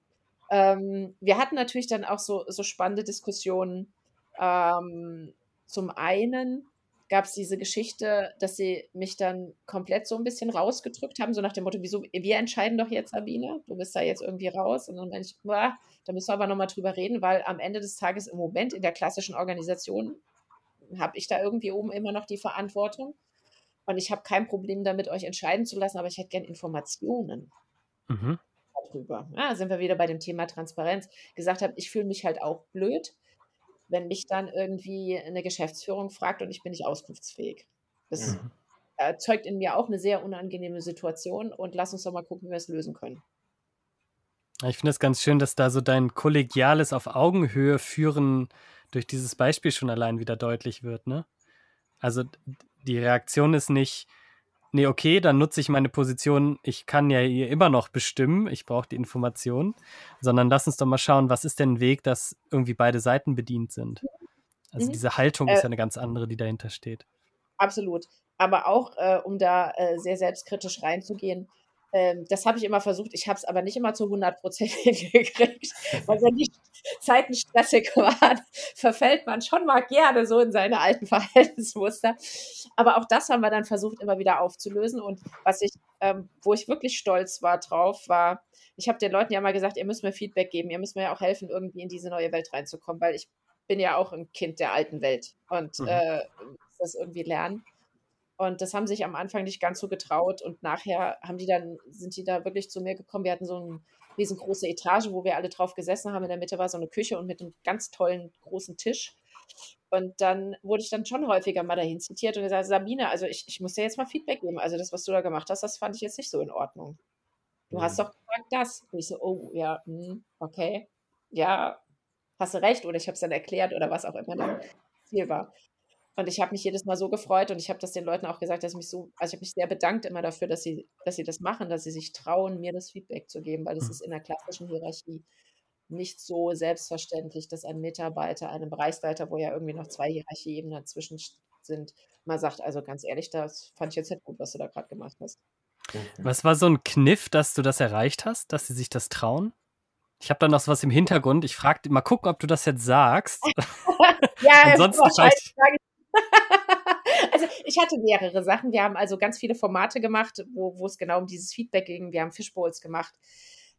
Ähm, wir hatten natürlich dann auch so, so spannende Diskussionen. Ähm, zum einen gab es diese Geschichte, dass sie mich dann komplett so ein bisschen rausgedrückt haben, so nach dem Motto, wieso, wir entscheiden doch jetzt, Sabine, du bist da jetzt irgendwie raus. Und dann meine ich, boah, da müssen wir aber nochmal drüber reden, weil am Ende des Tages im Moment in der klassischen Organisation habe ich da irgendwie oben immer noch die Verantwortung. Und ich habe kein Problem damit, euch entscheiden zu lassen, aber ich hätte gern Informationen mhm. Darüber. Ja, sind wir wieder bei dem Thema Transparenz. Gesagt habe, ich fühle mich halt auch blöd, wenn mich dann irgendwie eine Geschäftsführung fragt und ich bin nicht auskunftsfähig. Das mhm. erzeugt in mir auch eine sehr unangenehme Situation und lass uns doch mal gucken, wie wir es lösen können. Ich finde es ganz schön, dass da so dein kollegiales auf Augenhöhe führen durch dieses Beispiel schon allein wieder deutlich wird, ne? Also die Reaktion ist nicht, nee, okay, dann nutze ich meine Position, ich kann ja hier immer noch bestimmen, ich brauche die Information, sondern lass uns doch mal schauen, was ist denn ein Weg, dass irgendwie beide Seiten bedient sind. Also mhm. diese Haltung äh, ist ja eine ganz andere, die dahinter steht. Absolut. Aber auch, äh, um da äh, sehr selbstkritisch reinzugehen, ähm, das habe ich immer versucht. Ich habe es aber nicht immer zu 100 Prozent hingekriegt. weil wenn die Zeiten stressig waren, verfällt man schon mal gerne so in seine alten Verhaltensmuster. Aber auch das haben wir dann versucht, immer wieder aufzulösen. Und was ich, ähm, wo ich wirklich stolz war drauf, war, ich habe den Leuten ja mal gesagt, ihr müsst mir Feedback geben, ihr müsst mir ja auch helfen, irgendwie in diese neue Welt reinzukommen, weil ich bin ja auch ein Kind der alten Welt und mhm. äh, das irgendwie lernen. Und das haben sich am Anfang nicht ganz so getraut. Und nachher haben die dann, sind die da wirklich zu mir gekommen. Wir hatten so eine riesengroße Etage, wo wir alle drauf gesessen haben. In der Mitte war so eine Küche und mit einem ganz tollen großen Tisch. Und dann wurde ich dann schon häufiger mal dahin zitiert und gesagt, Sabine, also ich, ich muss dir jetzt mal Feedback geben. Also das, was du da gemacht hast, das fand ich jetzt nicht so in Ordnung. Du hast mhm. doch gesagt das. Und ich so, oh ja, hm, okay. Ja, hast du recht. Oder ich habe es dann erklärt oder was auch immer dann Ziel war. Und ich habe mich jedes Mal so gefreut und ich habe das den Leuten auch gesagt, dass ich mich so, also ich habe mich sehr bedankt immer dafür, dass sie, dass sie das machen, dass sie sich trauen, mir das Feedback zu geben, weil das mhm. ist in der klassischen Hierarchie nicht so selbstverständlich, dass ein Mitarbeiter, einem Bereichsleiter, wo ja irgendwie noch zwei Hierarchieebenen dazwischen sind, mal sagt, also ganz ehrlich, das fand ich jetzt nicht gut, was du da gerade gemacht hast. Was war so ein Kniff, dass du das erreicht hast, dass sie sich das trauen? Ich habe da noch was im Hintergrund. Ich frage mal gucken, ob du das jetzt sagst. ja, ansonsten wahrscheinlich sage also ich hatte mehrere Sachen. Wir haben also ganz viele Formate gemacht, wo, wo es genau um dieses Feedback ging. Wir haben Fishbowls gemacht.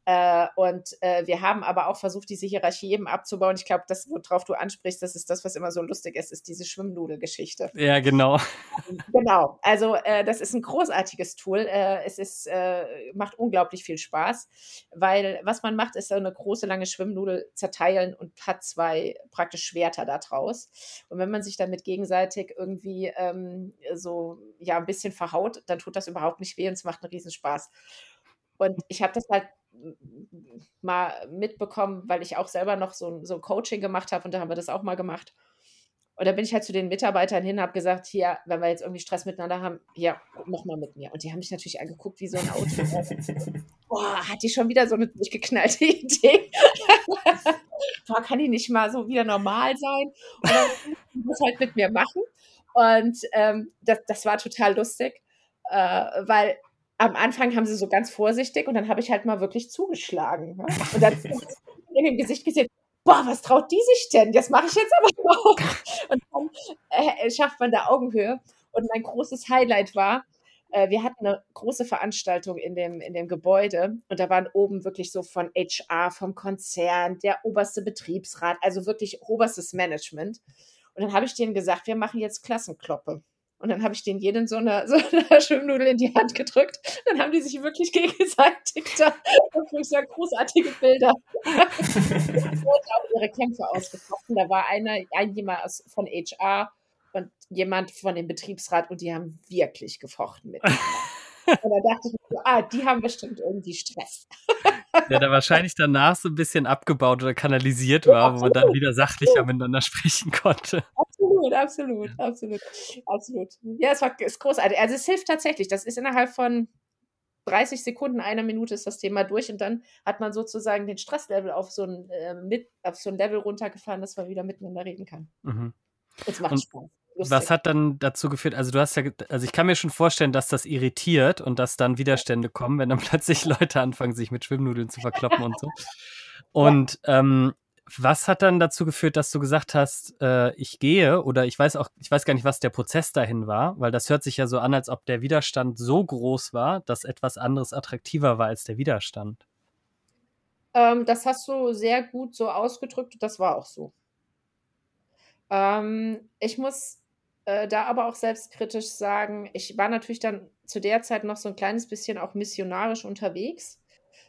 Äh, und äh, wir haben aber auch versucht, diese Hierarchie eben abzubauen. Ich glaube, das, worauf du ansprichst, das ist das, was immer so lustig ist, ist diese Schwimmnudelgeschichte. Ja, genau. Genau. Also äh, das ist ein großartiges Tool. Äh, es ist, äh, macht unglaublich viel Spaß, weil was man macht, ist so eine große, lange Schwimmnudel zerteilen und hat zwei praktisch Schwerter da draus. Und wenn man sich damit gegenseitig irgendwie ähm, so ja ein bisschen verhaut, dann tut das überhaupt nicht weh und es macht einen Riesenspaß. Und ich habe das halt mal mitbekommen, weil ich auch selber noch so, so ein Coaching gemacht habe und da haben wir das auch mal gemacht. Und da bin ich halt zu den Mitarbeitern hin, habe gesagt, hier, wenn wir jetzt irgendwie Stress miteinander haben, hier, mach mal mit mir. Und die haben mich natürlich angeguckt wie so ein Auto. Boah, hat die schon wieder so eine durchgeknallte Idee. Boah, kann die nicht mal so wieder normal sein? Oder muss halt mit mir machen. Und ähm, das, das war total lustig, äh, weil am Anfang haben sie so ganz vorsichtig und dann habe ich halt mal wirklich zugeschlagen. Ne? Und dann in dem Gesicht gesehen, boah, was traut die sich denn? Das mache ich jetzt aber auch. Und dann äh, schafft man da Augenhöhe. Und mein großes Highlight war, äh, wir hatten eine große Veranstaltung in dem, in dem Gebäude und da waren oben wirklich so von HR, vom Konzern, der oberste Betriebsrat, also wirklich oberstes Management. Und dann habe ich denen gesagt, wir machen jetzt Klassenkloppe. Und dann habe ich denen jeden so eine, so eine Schwimmnudel in die Hand gedrückt. Dann haben die sich wirklich gegenseitig da wirklich so großartige Bilder auch ihre Kämpfe ausgefochten. Da war einer, ein jemand von HR und jemand von dem Betriebsrat und die haben wirklich gefochten miteinander. Und da dachte ich so, ah, die haben bestimmt irgendwie Stress. Der da wahrscheinlich danach so ein bisschen abgebaut oder kanalisiert war, ja, wo man dann wieder sachlicher miteinander sprechen konnte. Absolut, absolut, absolut, absolut. Ja, es war ist großartig. Also es hilft tatsächlich. Das ist innerhalb von 30 Sekunden, einer Minute ist das Thema durch und dann hat man sozusagen den Stresslevel auf so ein, äh, mit, auf so ein Level runtergefahren, dass man wieder miteinander reden kann. Mhm. Es macht und Spaß. Lustig. Was hat dann dazu geführt? Also du hast ja, also ich kann mir schon vorstellen, dass das irritiert und dass dann Widerstände kommen, wenn dann plötzlich Leute anfangen, sich mit Schwimmnudeln zu verkloppen und so. Und ähm, was hat dann dazu geführt, dass du gesagt hast, äh, ich gehe oder ich weiß auch, ich weiß gar nicht, was der Prozess dahin war, weil das hört sich ja so an, als ob der Widerstand so groß war, dass etwas anderes attraktiver war als der Widerstand. Ähm, das hast du sehr gut so ausgedrückt, das war auch so. Ähm, ich muss äh, da aber auch selbstkritisch sagen, ich war natürlich dann zu der Zeit noch so ein kleines bisschen auch missionarisch unterwegs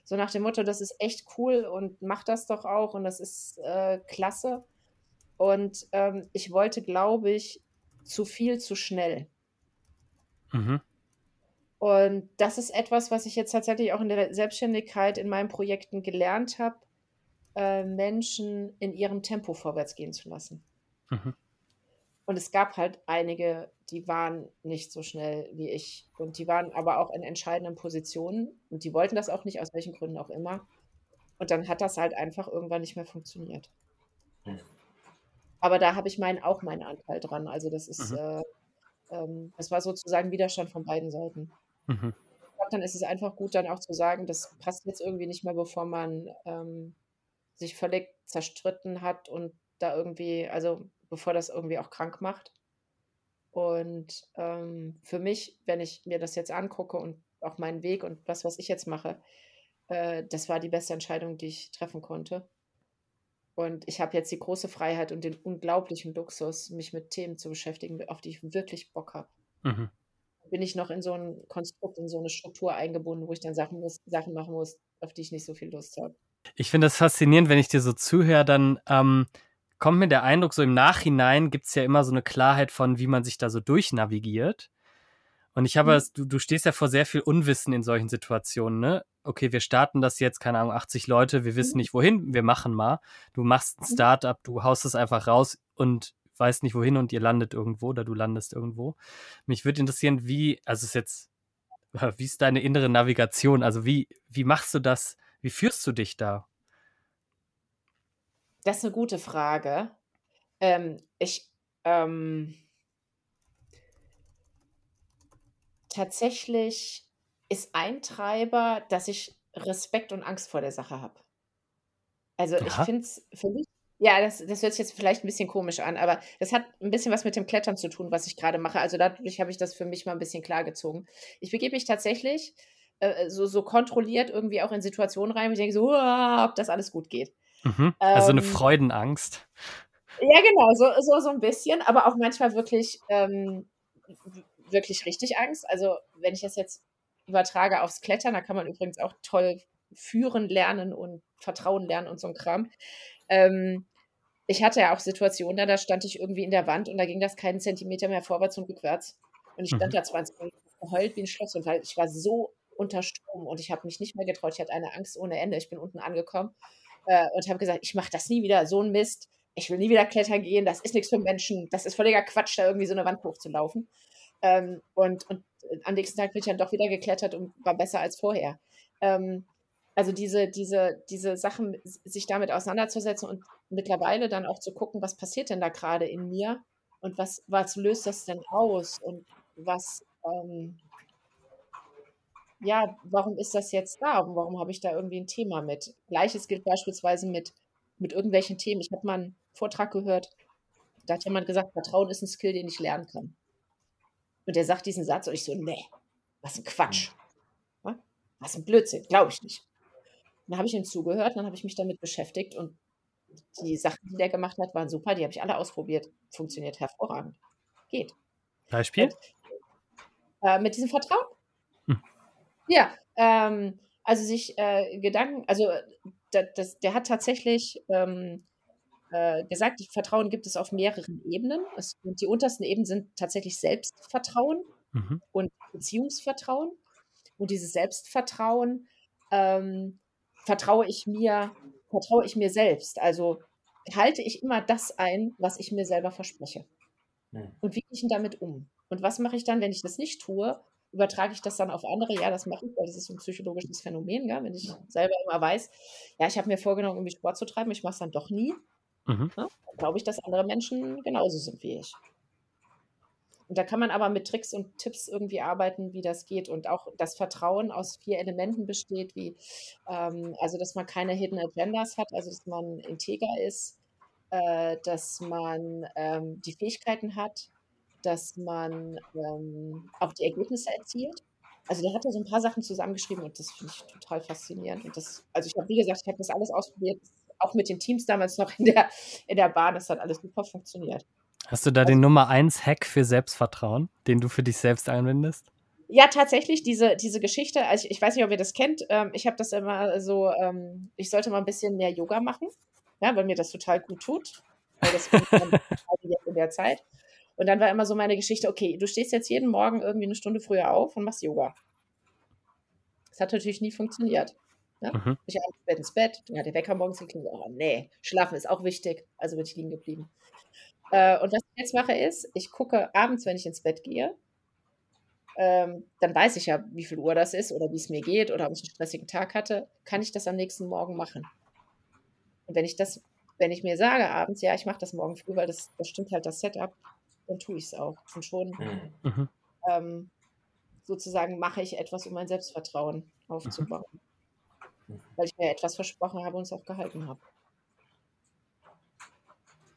so nach dem Motto, das ist echt cool und mach das doch auch und das ist äh, klasse. Und ähm, ich wollte, glaube ich, zu viel zu schnell. Mhm. Und das ist etwas, was ich jetzt tatsächlich auch in der Selbstständigkeit in meinen Projekten gelernt habe, äh, Menschen in ihrem Tempo vorwärts gehen zu lassen. Mhm. Und es gab halt einige, die waren nicht so schnell wie ich. Und die waren aber auch in entscheidenden Positionen. Und die wollten das auch nicht, aus welchen Gründen auch immer. Und dann hat das halt einfach irgendwann nicht mehr funktioniert. Mhm. Aber da habe ich meinen, auch meinen Anteil dran. Also das ist, mhm. äh, ähm, das war sozusagen Widerstand von beiden Seiten. Mhm. Glaub, dann ist es einfach gut, dann auch zu sagen, das passt jetzt irgendwie nicht mehr, bevor man ähm, sich völlig zerstritten hat und da irgendwie, also bevor das irgendwie auch krank macht. Und ähm, für mich, wenn ich mir das jetzt angucke und auch meinen Weg und was, was ich jetzt mache, äh, das war die beste Entscheidung, die ich treffen konnte. Und ich habe jetzt die große Freiheit und den unglaublichen Luxus, mich mit Themen zu beschäftigen, auf die ich wirklich Bock habe. Mhm. bin ich noch in so ein Konstrukt, in so eine Struktur eingebunden, wo ich dann Sachen, muss, Sachen machen muss, auf die ich nicht so viel Lust habe. Ich finde das faszinierend, wenn ich dir so zuhöre, dann ähm, kommt mir der Eindruck, so im Nachhinein gibt es ja immer so eine Klarheit von, wie man sich da so durchnavigiert. Und ich habe, mhm. du, du stehst ja vor sehr viel Unwissen in solchen Situationen, ne? Okay, wir starten das jetzt, keine Ahnung, 80 Leute, wir wissen mhm. nicht wohin, wir machen mal. Du machst ein mhm. Startup, du haust es einfach raus und weißt nicht wohin und ihr landet irgendwo oder du landest irgendwo. Mich würde interessieren, wie, also ist jetzt, wie ist deine innere Navigation? Also wie, wie machst du das? Wie führst du dich da? Das ist eine gute Frage. Ähm, ich, ähm, tatsächlich ist ein Treiber, dass ich Respekt und Angst vor der Sache habe. Also ich finde es für mich, ja, das, das hört sich jetzt vielleicht ein bisschen komisch an, aber das hat ein bisschen was mit dem Klettern zu tun, was ich gerade mache. Also dadurch habe ich das für mich mal ein bisschen klargezogen. Ich begebe mich tatsächlich äh, so, so kontrolliert irgendwie auch in Situationen rein, wo ich denke so, ob das alles gut geht. Mhm. Also ähm, eine Freudenangst. Ja, genau, so, so, so ein bisschen, aber auch manchmal wirklich ähm, wirklich richtig Angst. Also wenn ich das jetzt übertrage aufs Klettern, da kann man übrigens auch toll führen lernen und Vertrauen lernen und so ein Kram. Ähm, ich hatte ja auch Situationen, da, da stand ich irgendwie in der Wand und da ging das keinen Zentimeter mehr vorwärts und rückwärts. Und ich stand mhm. da 20 Minuten geheult wie ein Schloss und weil ich war so unter Strom und ich habe mich nicht mehr getraut. Ich hatte eine Angst ohne Ende. Ich bin unten angekommen äh, und habe gesagt, ich mache das nie wieder, so ein Mist. Ich will nie wieder klettern gehen, das ist nichts für Menschen. Das ist völliger Quatsch, da irgendwie so eine Wand hochzulaufen. Ähm, und, und am nächsten Tag bin ich dann doch wieder geklettert und war besser als vorher. Ähm, also diese, diese, diese Sachen, sich damit auseinanderzusetzen und mittlerweile dann auch zu gucken, was passiert denn da gerade in mir und was, was löst das denn aus und was, ähm, ja, warum ist das jetzt da und warum habe ich da irgendwie ein Thema mit? Gleiches gilt beispielsweise mit, mit irgendwelchen Themen. Ich habe mal einen Vortrag gehört, da hat jemand gesagt, Vertrauen ist ein Skill, den ich lernen kann. Und er sagt diesen Satz und ich so, nee, was ein Quatsch. Hm. Was ein Blödsinn, glaube ich nicht. Und dann habe ich ihm zugehört, dann habe ich mich damit beschäftigt und die Sachen, die der gemacht hat, waren super, die habe ich alle ausprobiert. Funktioniert hervorragend. Geht. Beispiel? Und, äh, mit diesem Vertrauen. Hm. Ja, ähm, also sich äh, Gedanken, also das, das, der hat tatsächlich ähm, äh, gesagt, Vertrauen gibt es auf mehreren Ebenen. Es, und die untersten Ebenen sind tatsächlich Selbstvertrauen mhm. und Beziehungsvertrauen. Und dieses Selbstvertrauen ähm, vertraue ich mir, vertraue ich mir selbst. Also halte ich immer das ein, was ich mir selber verspreche. Mhm. Und wie gehe ich denn damit um? Und was mache ich dann, wenn ich das nicht tue? Übertrage ich das dann auf andere? Ja, das mache ich, weil das ist ein psychologisches Phänomen, ja? wenn ich selber immer weiß, ja, ich habe mir vorgenommen, irgendwie Sport zu treiben, ich mache es dann doch nie. Mhm. Ne? Glaube ich, dass andere Menschen genauso sind wie ich. Und da kann man aber mit Tricks und Tipps irgendwie arbeiten, wie das geht. Und auch das Vertrauen aus vier Elementen besteht, wie ähm, also dass man keine Hidden Agendas hat, also dass man integer ist, äh, dass man ähm, die Fähigkeiten hat, dass man ähm, auch die Ergebnisse erzielt. Also der hat ja so ein paar Sachen zusammengeschrieben und das finde ich total faszinierend. Und das, also ich habe, wie gesagt, ich habe das alles ausprobiert auch mit den Teams damals noch in der, in der Bahn, das hat alles super funktioniert. Hast du da also, den Nummer 1 Hack für Selbstvertrauen, den du für dich selbst anwendest? Ja, tatsächlich, diese, diese Geschichte, also ich, ich weiß nicht, ob ihr das kennt, ähm, ich habe das immer so, ähm, ich sollte mal ein bisschen mehr Yoga machen, ja, weil mir das total gut tut. Weil das in der Zeit. Und dann war immer so meine Geschichte, okay, du stehst jetzt jeden Morgen irgendwie eine Stunde früher auf und machst Yoga. Das hat natürlich nie funktioniert. Ne? Mhm. Ich bin ins Bett, dann hat der Wecker morgens geklingelt. Oh nee, schlafen ist auch wichtig. Also bin ich liegen geblieben. Äh, und was ich jetzt mache ist, ich gucke abends, wenn ich ins Bett gehe, ähm, dann weiß ich ja, wie viel Uhr das ist oder wie es mir geht oder ob ich einen stressigen Tag hatte, kann ich das am nächsten Morgen machen. Und wenn ich das, wenn ich mir sage abends, ja, ich mache das morgen früh, weil das, das stimmt halt das Setup, dann tue ich es auch. Und schon mhm. mhm. ähm, sozusagen mache ich etwas, um mein Selbstvertrauen mhm. aufzubauen. Mhm weil ich mir etwas versprochen habe und es auch gehalten habe.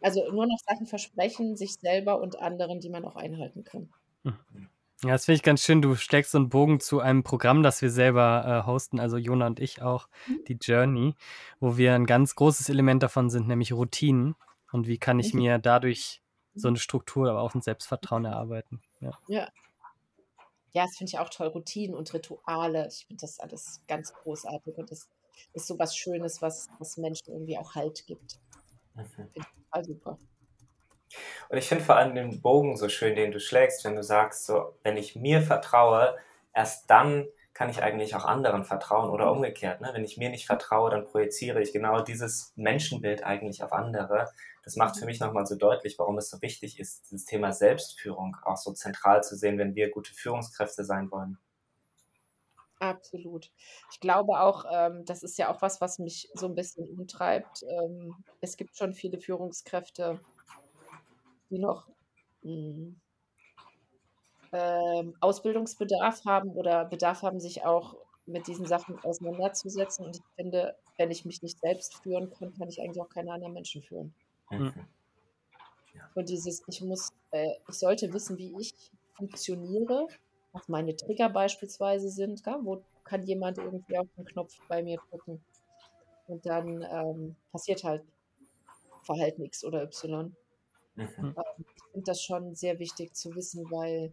Also nur noch Sachen versprechen, sich selber und anderen, die man auch einhalten kann. Ja, das finde ich ganz schön. Du steckst so einen Bogen zu einem Programm, das wir selber äh, hosten, also Jona und ich auch, mhm. die Journey, wo wir ein ganz großes Element davon sind, nämlich Routinen. Und wie kann ich mir dadurch so eine Struktur, aber auch ein Selbstvertrauen erarbeiten. Ja. ja. ja, das finde ich auch toll, Routinen und Rituale. Ich finde das alles ganz großartig und das ist so was Schönes, was, was Menschen irgendwie auch Halt gibt. Mhm. Finde ich total super. Und ich finde vor allem den Bogen so schön, den du schlägst, wenn du sagst, so, wenn ich mir vertraue, erst dann kann ich eigentlich auch anderen vertrauen oder umgekehrt. Ne? Wenn ich mir nicht vertraue, dann projiziere ich genau dieses Menschenbild eigentlich auf andere. Das macht für mich nochmal so deutlich, warum es so wichtig ist, dieses Thema Selbstführung auch so zentral zu sehen, wenn wir gute Führungskräfte sein wollen. Absolut. Ich glaube auch, ähm, das ist ja auch was, was mich so ein bisschen umtreibt. Ähm, es gibt schon viele Führungskräfte, die noch mh, hm, ähm, Ausbildungsbedarf haben oder Bedarf haben, sich auch mit diesen Sachen auseinanderzusetzen. Und ich finde, wenn ich mich nicht selbst führen kann, kann ich eigentlich auch keine anderen Menschen führen. Mhm. Und dieses, ich muss, äh, ich sollte wissen, wie ich funktioniere, was meine Trigger beispielsweise sind, gell? wo kann jemand irgendwie auf den Knopf bei mir drücken. Und dann ähm, passiert halt Verhalten X oder Y. Mhm. Ähm, ich finde das schon sehr wichtig zu wissen, weil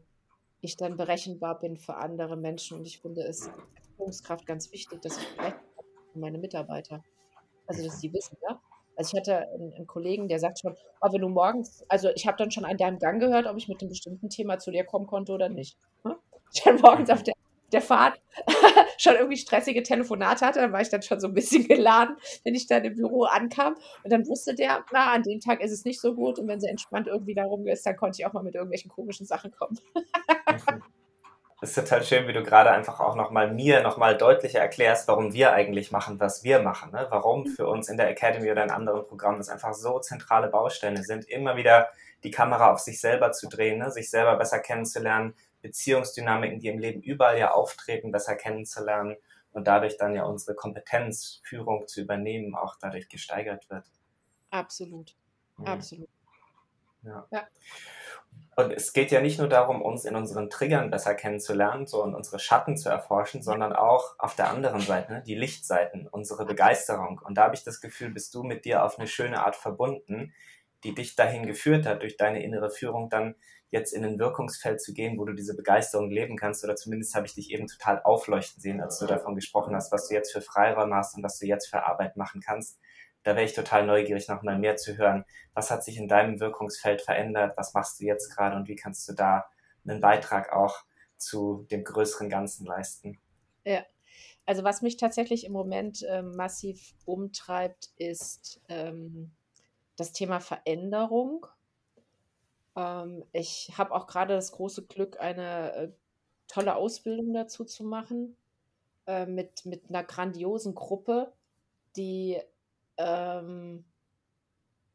ich dann berechenbar bin für andere Menschen. Und ich finde es als Führungskraft ganz wichtig, dass ich für meine Mitarbeiter, also dass sie wissen, ja. Also ich hatte einen, einen Kollegen, der sagt schon, oh, wenn du morgens, also ich habe dann schon an deinem Gang gehört, ob ich mit einem bestimmten Thema zu dir kommen konnte oder nicht. Hm? Ich dann morgens auf der, der Fahrt schon irgendwie stressige Telefonate hatte, dann war ich dann schon so ein bisschen geladen, wenn ich dann im Büro ankam. Und dann wusste der, na, an dem Tag ist es nicht so gut. Und wenn sie entspannt irgendwie darum ist, dann konnte ich auch mal mit irgendwelchen komischen Sachen kommen. Das ist total schön, wie du gerade einfach auch nochmal mir nochmal deutlicher erklärst, warum wir eigentlich machen, was wir machen. Ne? Warum für uns in der Academy oder in anderen Programmen das einfach so zentrale Bausteine sind, immer wieder die Kamera auf sich selber zu drehen, ne? sich selber besser kennenzulernen, Beziehungsdynamiken, die im Leben überall ja auftreten, besser kennenzulernen und dadurch dann ja unsere Kompetenz, Führung zu übernehmen, auch dadurch gesteigert wird. Absolut. Mhm. Absolut. Ja. ja. Und es geht ja nicht nur darum, uns in unseren Triggern besser kennenzulernen, so und unsere Schatten zu erforschen, sondern auch auf der anderen Seite, ne, die Lichtseiten, unsere Begeisterung. Und da habe ich das Gefühl, bist du mit dir auf eine schöne Art verbunden, die dich dahin geführt hat, durch deine innere Führung dann jetzt in ein Wirkungsfeld zu gehen, wo du diese Begeisterung leben kannst. Oder zumindest habe ich dich eben total aufleuchten sehen, als du davon gesprochen hast, was du jetzt für Freiräume hast und was du jetzt für Arbeit machen kannst. Da wäre ich total neugierig, noch mal mehr zu hören. Was hat sich in deinem Wirkungsfeld verändert? Was machst du jetzt gerade und wie kannst du da einen Beitrag auch zu dem größeren Ganzen leisten? Ja, also was mich tatsächlich im Moment ähm, massiv umtreibt, ist ähm, das Thema Veränderung ähm, ich habe auch gerade das große Glück, eine äh, tolle Ausbildung dazu zu machen, äh, mit, mit einer grandiosen Gruppe, die ähm,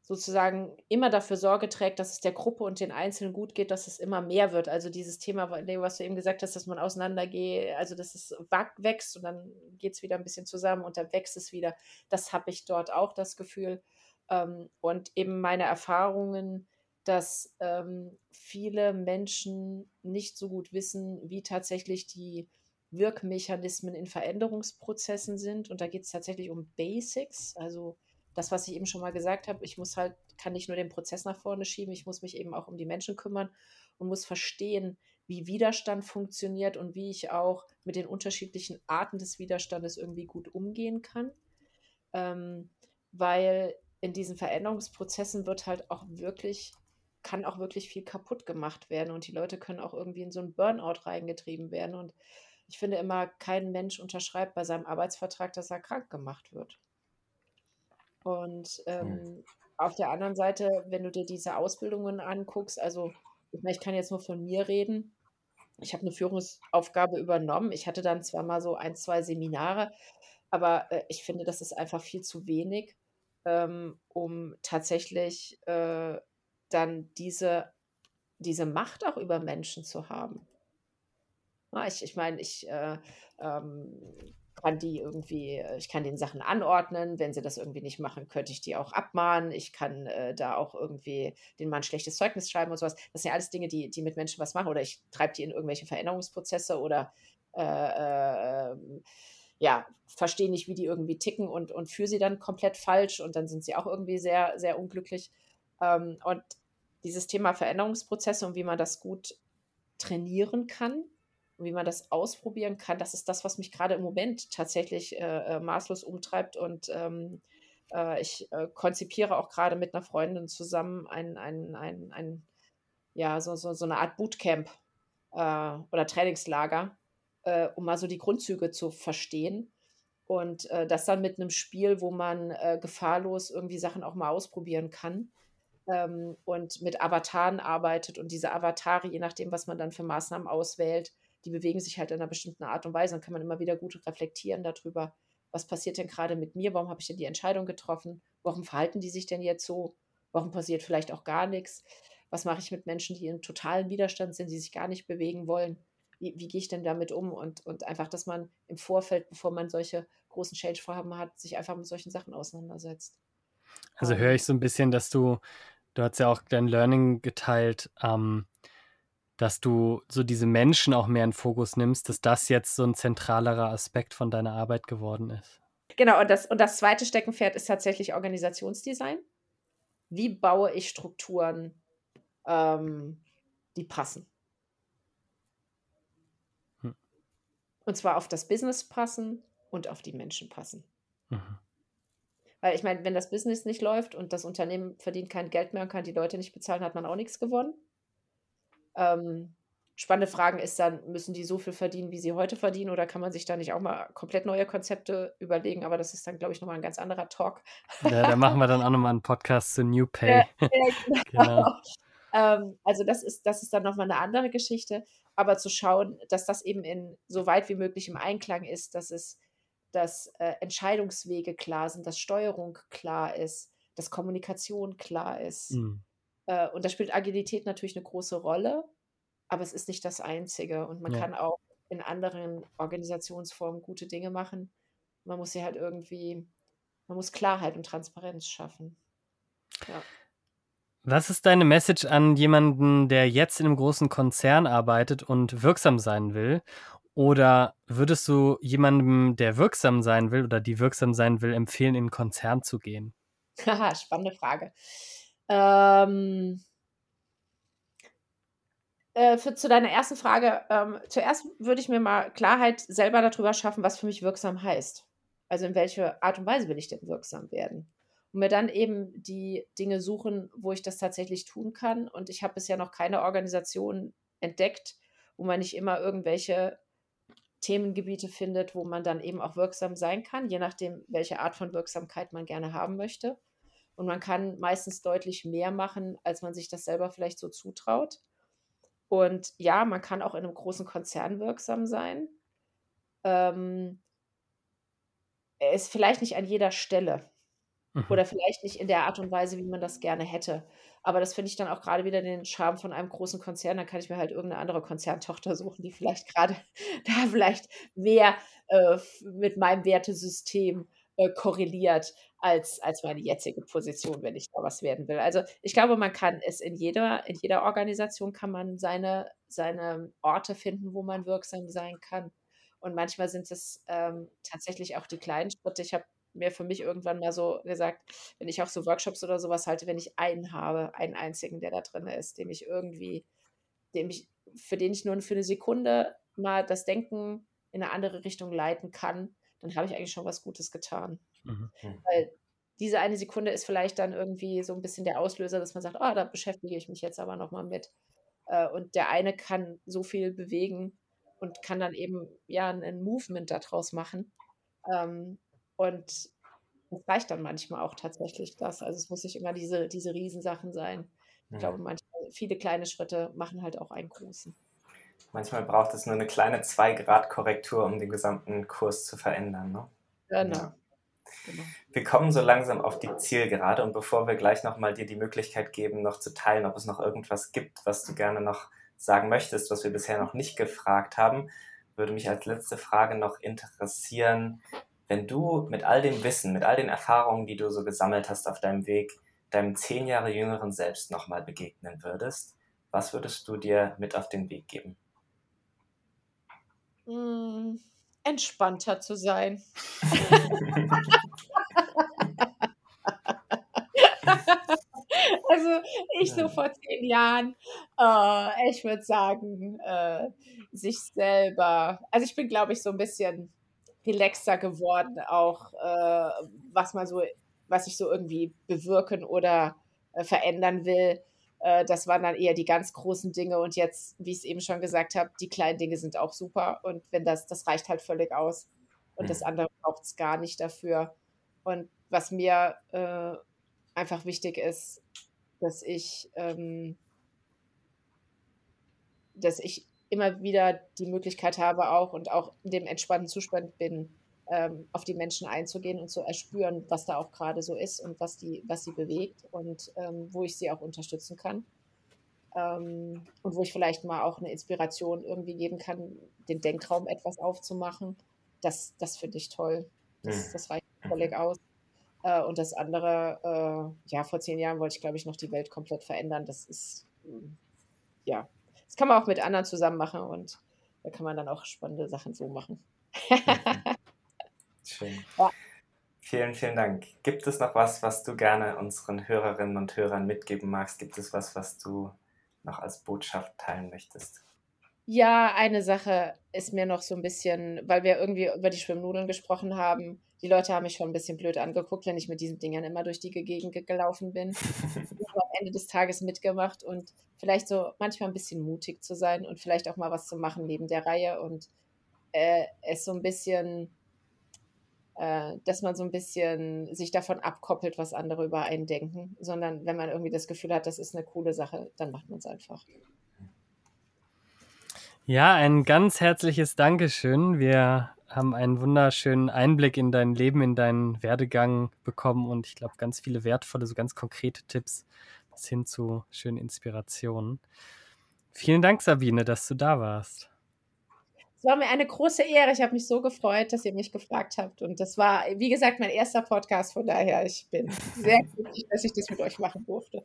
sozusagen immer dafür Sorge trägt, dass es der Gruppe und den Einzelnen gut geht, dass es immer mehr wird. Also dieses Thema, was du eben gesagt hast, dass man auseinandergeht, also dass es wächst und dann geht es wieder ein bisschen zusammen und dann wächst es wieder. Das habe ich dort auch das Gefühl. Ähm, und eben meine Erfahrungen dass ähm, viele Menschen nicht so gut wissen, wie tatsächlich die Wirkmechanismen in Veränderungsprozessen sind. Und da geht es tatsächlich um Basics, also das, was ich eben schon mal gesagt habe, ich muss halt, kann nicht nur den Prozess nach vorne schieben, ich muss mich eben auch um die Menschen kümmern und muss verstehen, wie Widerstand funktioniert und wie ich auch mit den unterschiedlichen Arten des Widerstandes irgendwie gut umgehen kann. Ähm, weil in diesen Veränderungsprozessen wird halt auch wirklich kann auch wirklich viel kaputt gemacht werden und die Leute können auch irgendwie in so einen Burnout reingetrieben werden. Und ich finde immer, kein Mensch unterschreibt bei seinem Arbeitsvertrag, dass er krank gemacht wird. Und ähm, hm. auf der anderen Seite, wenn du dir diese Ausbildungen anguckst, also ich, meine, ich kann jetzt nur von mir reden. Ich habe eine Führungsaufgabe übernommen. Ich hatte dann zwar mal so ein, zwei Seminare, aber äh, ich finde, das ist einfach viel zu wenig, ähm, um tatsächlich äh, dann diese, diese Macht auch über Menschen zu haben. Ja, ich ich meine, ich äh, ähm, kann die irgendwie, ich kann den Sachen anordnen. Wenn sie das irgendwie nicht machen, könnte ich die auch abmahnen. Ich kann äh, da auch irgendwie den Mann schlechtes Zeugnis schreiben und sowas. Das sind ja alles Dinge, die, die mit Menschen was machen. Oder ich treibe die in irgendwelche Veränderungsprozesse oder äh, äh, ja, verstehe nicht, wie die irgendwie ticken und, und führe sie dann komplett falsch und dann sind sie auch irgendwie sehr, sehr unglücklich. Ähm, und dieses Thema Veränderungsprozesse und wie man das gut trainieren kann, und wie man das ausprobieren kann, das ist das, was mich gerade im Moment tatsächlich äh, äh maßlos umtreibt. Und ähm, äh, ich äh, konzipiere auch gerade mit einer Freundin zusammen ein, ein, ein, ein ja, so, so, so eine Art Bootcamp äh, oder Trainingslager, äh, um mal so die Grundzüge zu verstehen. Und das dann mit einem Spiel, wo man gefahrlos irgendwie Sachen auch mal ausprobieren kann ähm, und mit Avataren arbeitet und diese Avatare, je nachdem, was man dann für Maßnahmen auswählt, die bewegen sich halt in einer bestimmten Art und Weise. Dann kann man immer wieder gut reflektieren darüber, was passiert denn gerade mit mir, warum habe ich denn die Entscheidung getroffen, warum verhalten die sich denn jetzt so, warum passiert vielleicht auch gar nichts, was mache ich mit Menschen, die in totalen Widerstand sind, die sich gar nicht bewegen wollen, wie, wie gehe ich denn damit um und, und einfach, dass man im Vorfeld, bevor man solche großen Change-Vorhaben hat, sich einfach mit solchen Sachen auseinandersetzt. Also höre ich so ein bisschen, dass du, du hast ja auch dein Learning geteilt, ähm, dass du so diese Menschen auch mehr in Fokus nimmst, dass das jetzt so ein zentralerer Aspekt von deiner Arbeit geworden ist. Genau, und das, und das zweite Steckenpferd ist tatsächlich Organisationsdesign. Wie baue ich Strukturen, ähm, die passen? Hm. Und zwar auf das Business passen und auf die Menschen passen. Mhm. Weil ich meine, wenn das Business nicht läuft und das Unternehmen verdient kein Geld mehr und kann die Leute nicht bezahlen, hat man auch nichts gewonnen. Ähm, spannende Fragen ist dann, müssen die so viel verdienen, wie sie heute verdienen, oder kann man sich da nicht auch mal komplett neue Konzepte überlegen? Aber das ist dann, glaube ich, nochmal ein ganz anderer Talk. Ja, da machen wir dann auch nochmal einen Podcast zu New Pay. Ja, ja, genau. genau. Ähm, also das ist, das ist dann nochmal eine andere Geschichte. Aber zu schauen, dass das eben in so weit wie möglich im Einklang ist, dass es, dass äh, Entscheidungswege klar sind, dass Steuerung klar ist, dass Kommunikation klar ist. Mhm. Äh, und da spielt Agilität natürlich eine große Rolle, aber es ist nicht das Einzige. Und man ja. kann auch in anderen Organisationsformen gute Dinge machen. Man muss sie halt irgendwie, man muss Klarheit und Transparenz schaffen. Ja. Was ist deine Message an jemanden, der jetzt in einem großen Konzern arbeitet und wirksam sein will? Oder würdest du jemandem, der wirksam sein will oder die wirksam sein will, empfehlen, in einen Konzern zu gehen? Haha, spannende Frage. Ähm, äh, für, zu deiner ersten Frage, ähm, zuerst würde ich mir mal Klarheit selber darüber schaffen, was für mich wirksam heißt. Also in welche Art und Weise will ich denn wirksam werden? Und mir dann eben die Dinge suchen, wo ich das tatsächlich tun kann. Und ich habe bisher noch keine Organisation entdeckt, wo man nicht immer irgendwelche Themengebiete findet, wo man dann eben auch wirksam sein kann, je nachdem, welche Art von Wirksamkeit man gerne haben möchte. Und man kann meistens deutlich mehr machen, als man sich das selber vielleicht so zutraut. Und ja, man kann auch in einem großen Konzern wirksam sein. Ähm, ist vielleicht nicht an jeder Stelle mhm. oder vielleicht nicht in der Art und Weise, wie man das gerne hätte. Aber das finde ich dann auch gerade wieder den Charme von einem großen Konzern. Dann kann ich mir halt irgendeine andere Konzerntochter suchen, die vielleicht gerade da vielleicht mehr äh, mit meinem Wertesystem äh, korreliert als, als meine jetzige Position, wenn ich da was werden will. Also ich glaube, man kann es in jeder, in jeder Organisation kann man seine, seine Orte finden, wo man wirksam sein kann. Und manchmal sind es ähm, tatsächlich auch die kleinen Schritte. Ich habe mir für mich irgendwann mal so gesagt, wenn ich auch so Workshops oder sowas halte, wenn ich einen habe, einen einzigen, der da drin ist, dem ich irgendwie, dem ich, für den ich nur für eine Sekunde mal das Denken in eine andere Richtung leiten kann, dann habe ich eigentlich schon was Gutes getan. Mhm. Weil diese eine Sekunde ist vielleicht dann irgendwie so ein bisschen der Auslöser, dass man sagt, oh, da beschäftige ich mich jetzt aber nochmal mit. Äh, und der eine kann so viel bewegen und kann dann eben ja ein Movement daraus machen. Ähm, und das reicht dann manchmal auch tatsächlich das. Also es muss nicht immer diese, diese Riesensachen sein. Ich mhm. glaube, manchmal, viele kleine Schritte machen halt auch einen großen. Manchmal braucht es nur eine kleine 2-Grad-Korrektur, um den gesamten Kurs zu verändern. Ne? Genau. Genau. Wir kommen so langsam auf die Zielgerade und bevor wir gleich nochmal dir die Möglichkeit geben, noch zu teilen, ob es noch irgendwas gibt, was du gerne noch sagen möchtest, was wir bisher noch nicht gefragt haben, würde mich als letzte Frage noch interessieren, wenn du mit all dem Wissen, mit all den Erfahrungen, die du so gesammelt hast auf deinem Weg, deinem zehn Jahre jüngeren Selbst nochmal begegnen würdest, was würdest du dir mit auf den Weg geben? Hm, entspannter zu sein. also ich so vor zehn Jahren, äh, ich würde sagen, äh, sich selber. Also ich bin, glaube ich, so ein bisschen relaxer geworden, auch äh, was man so, was ich so irgendwie bewirken oder äh, verändern will. Äh, das waren dann eher die ganz großen Dinge und jetzt, wie ich es eben schon gesagt habe, die kleinen Dinge sind auch super und wenn das, das reicht halt völlig aus und das mhm. andere braucht es gar nicht dafür. Und was mir äh, einfach wichtig ist, dass ich, ähm, dass ich immer wieder die Möglichkeit habe auch und auch in dem entspannten Zustand bin, ähm, auf die Menschen einzugehen und zu erspüren, was da auch gerade so ist und was die, was sie bewegt und ähm, wo ich sie auch unterstützen kann. Ähm, und wo ich vielleicht mal auch eine Inspiration irgendwie geben kann, den Denkraum etwas aufzumachen. Das, das finde ich toll. Das, mhm. das reicht völlig aus. Äh, und das andere, äh, ja, vor zehn Jahren wollte ich, glaube ich, noch die Welt komplett verändern. Das ist, ja, das kann man auch mit anderen zusammen machen und da kann man dann auch spannende Sachen so machen. Schön. Ja. Vielen, vielen Dank. Gibt es noch was, was du gerne unseren Hörerinnen und Hörern mitgeben magst? Gibt es was, was du noch als Botschaft teilen möchtest? Ja, eine Sache ist mir noch so ein bisschen, weil wir irgendwie über die Schwimmnudeln gesprochen haben. Die Leute haben mich schon ein bisschen blöd angeguckt, wenn ich mit diesen Dingern immer durch die Gegend gelaufen bin. ich habe am Ende des Tages mitgemacht und vielleicht so manchmal ein bisschen mutig zu sein und vielleicht auch mal was zu machen neben der Reihe und äh, es so ein bisschen dass man so ein bisschen sich davon abkoppelt, was andere über einen denken, sondern wenn man irgendwie das Gefühl hat, das ist eine coole Sache, dann macht man es einfach. Ja, ein ganz herzliches Dankeschön. Wir haben einen wunderschönen Einblick in dein Leben, in deinen Werdegang bekommen und ich glaube ganz viele wertvolle, so ganz konkrete Tipps bis hin zu schönen Inspirationen. Vielen Dank, Sabine, dass du da warst. Es war mir eine große Ehre. Ich habe mich so gefreut, dass ihr mich gefragt habt. Und das war, wie gesagt, mein erster Podcast. Von daher, ich bin sehr glücklich, dass ich das mit euch machen durfte.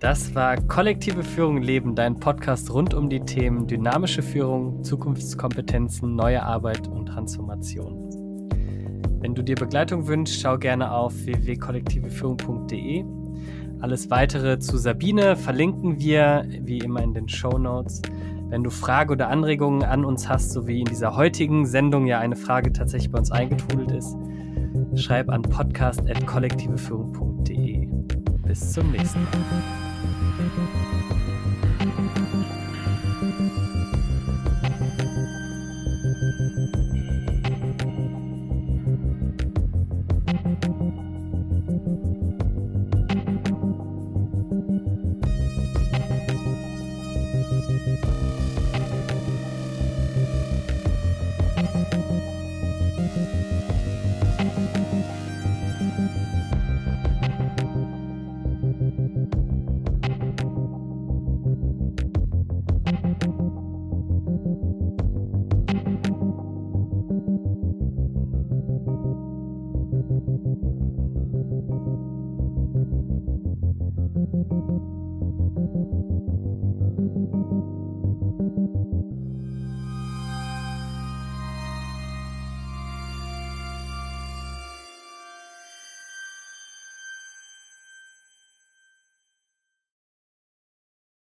Das war Kollektive Führung Leben, dein Podcast rund um die Themen dynamische Führung, Zukunftskompetenzen, neue Arbeit und Transformation. Wenn du dir Begleitung wünschst, schau gerne auf www.kollektiveführung.de. Alles weitere zu Sabine verlinken wir wie immer in den Show Notes. Wenn du Fragen oder Anregungen an uns hast, so wie in dieser heutigen Sendung ja eine Frage tatsächlich bei uns eingetrudelt ist, schreib an podcast.kollektiveführung.de. Bis zum nächsten Mal. Thank you.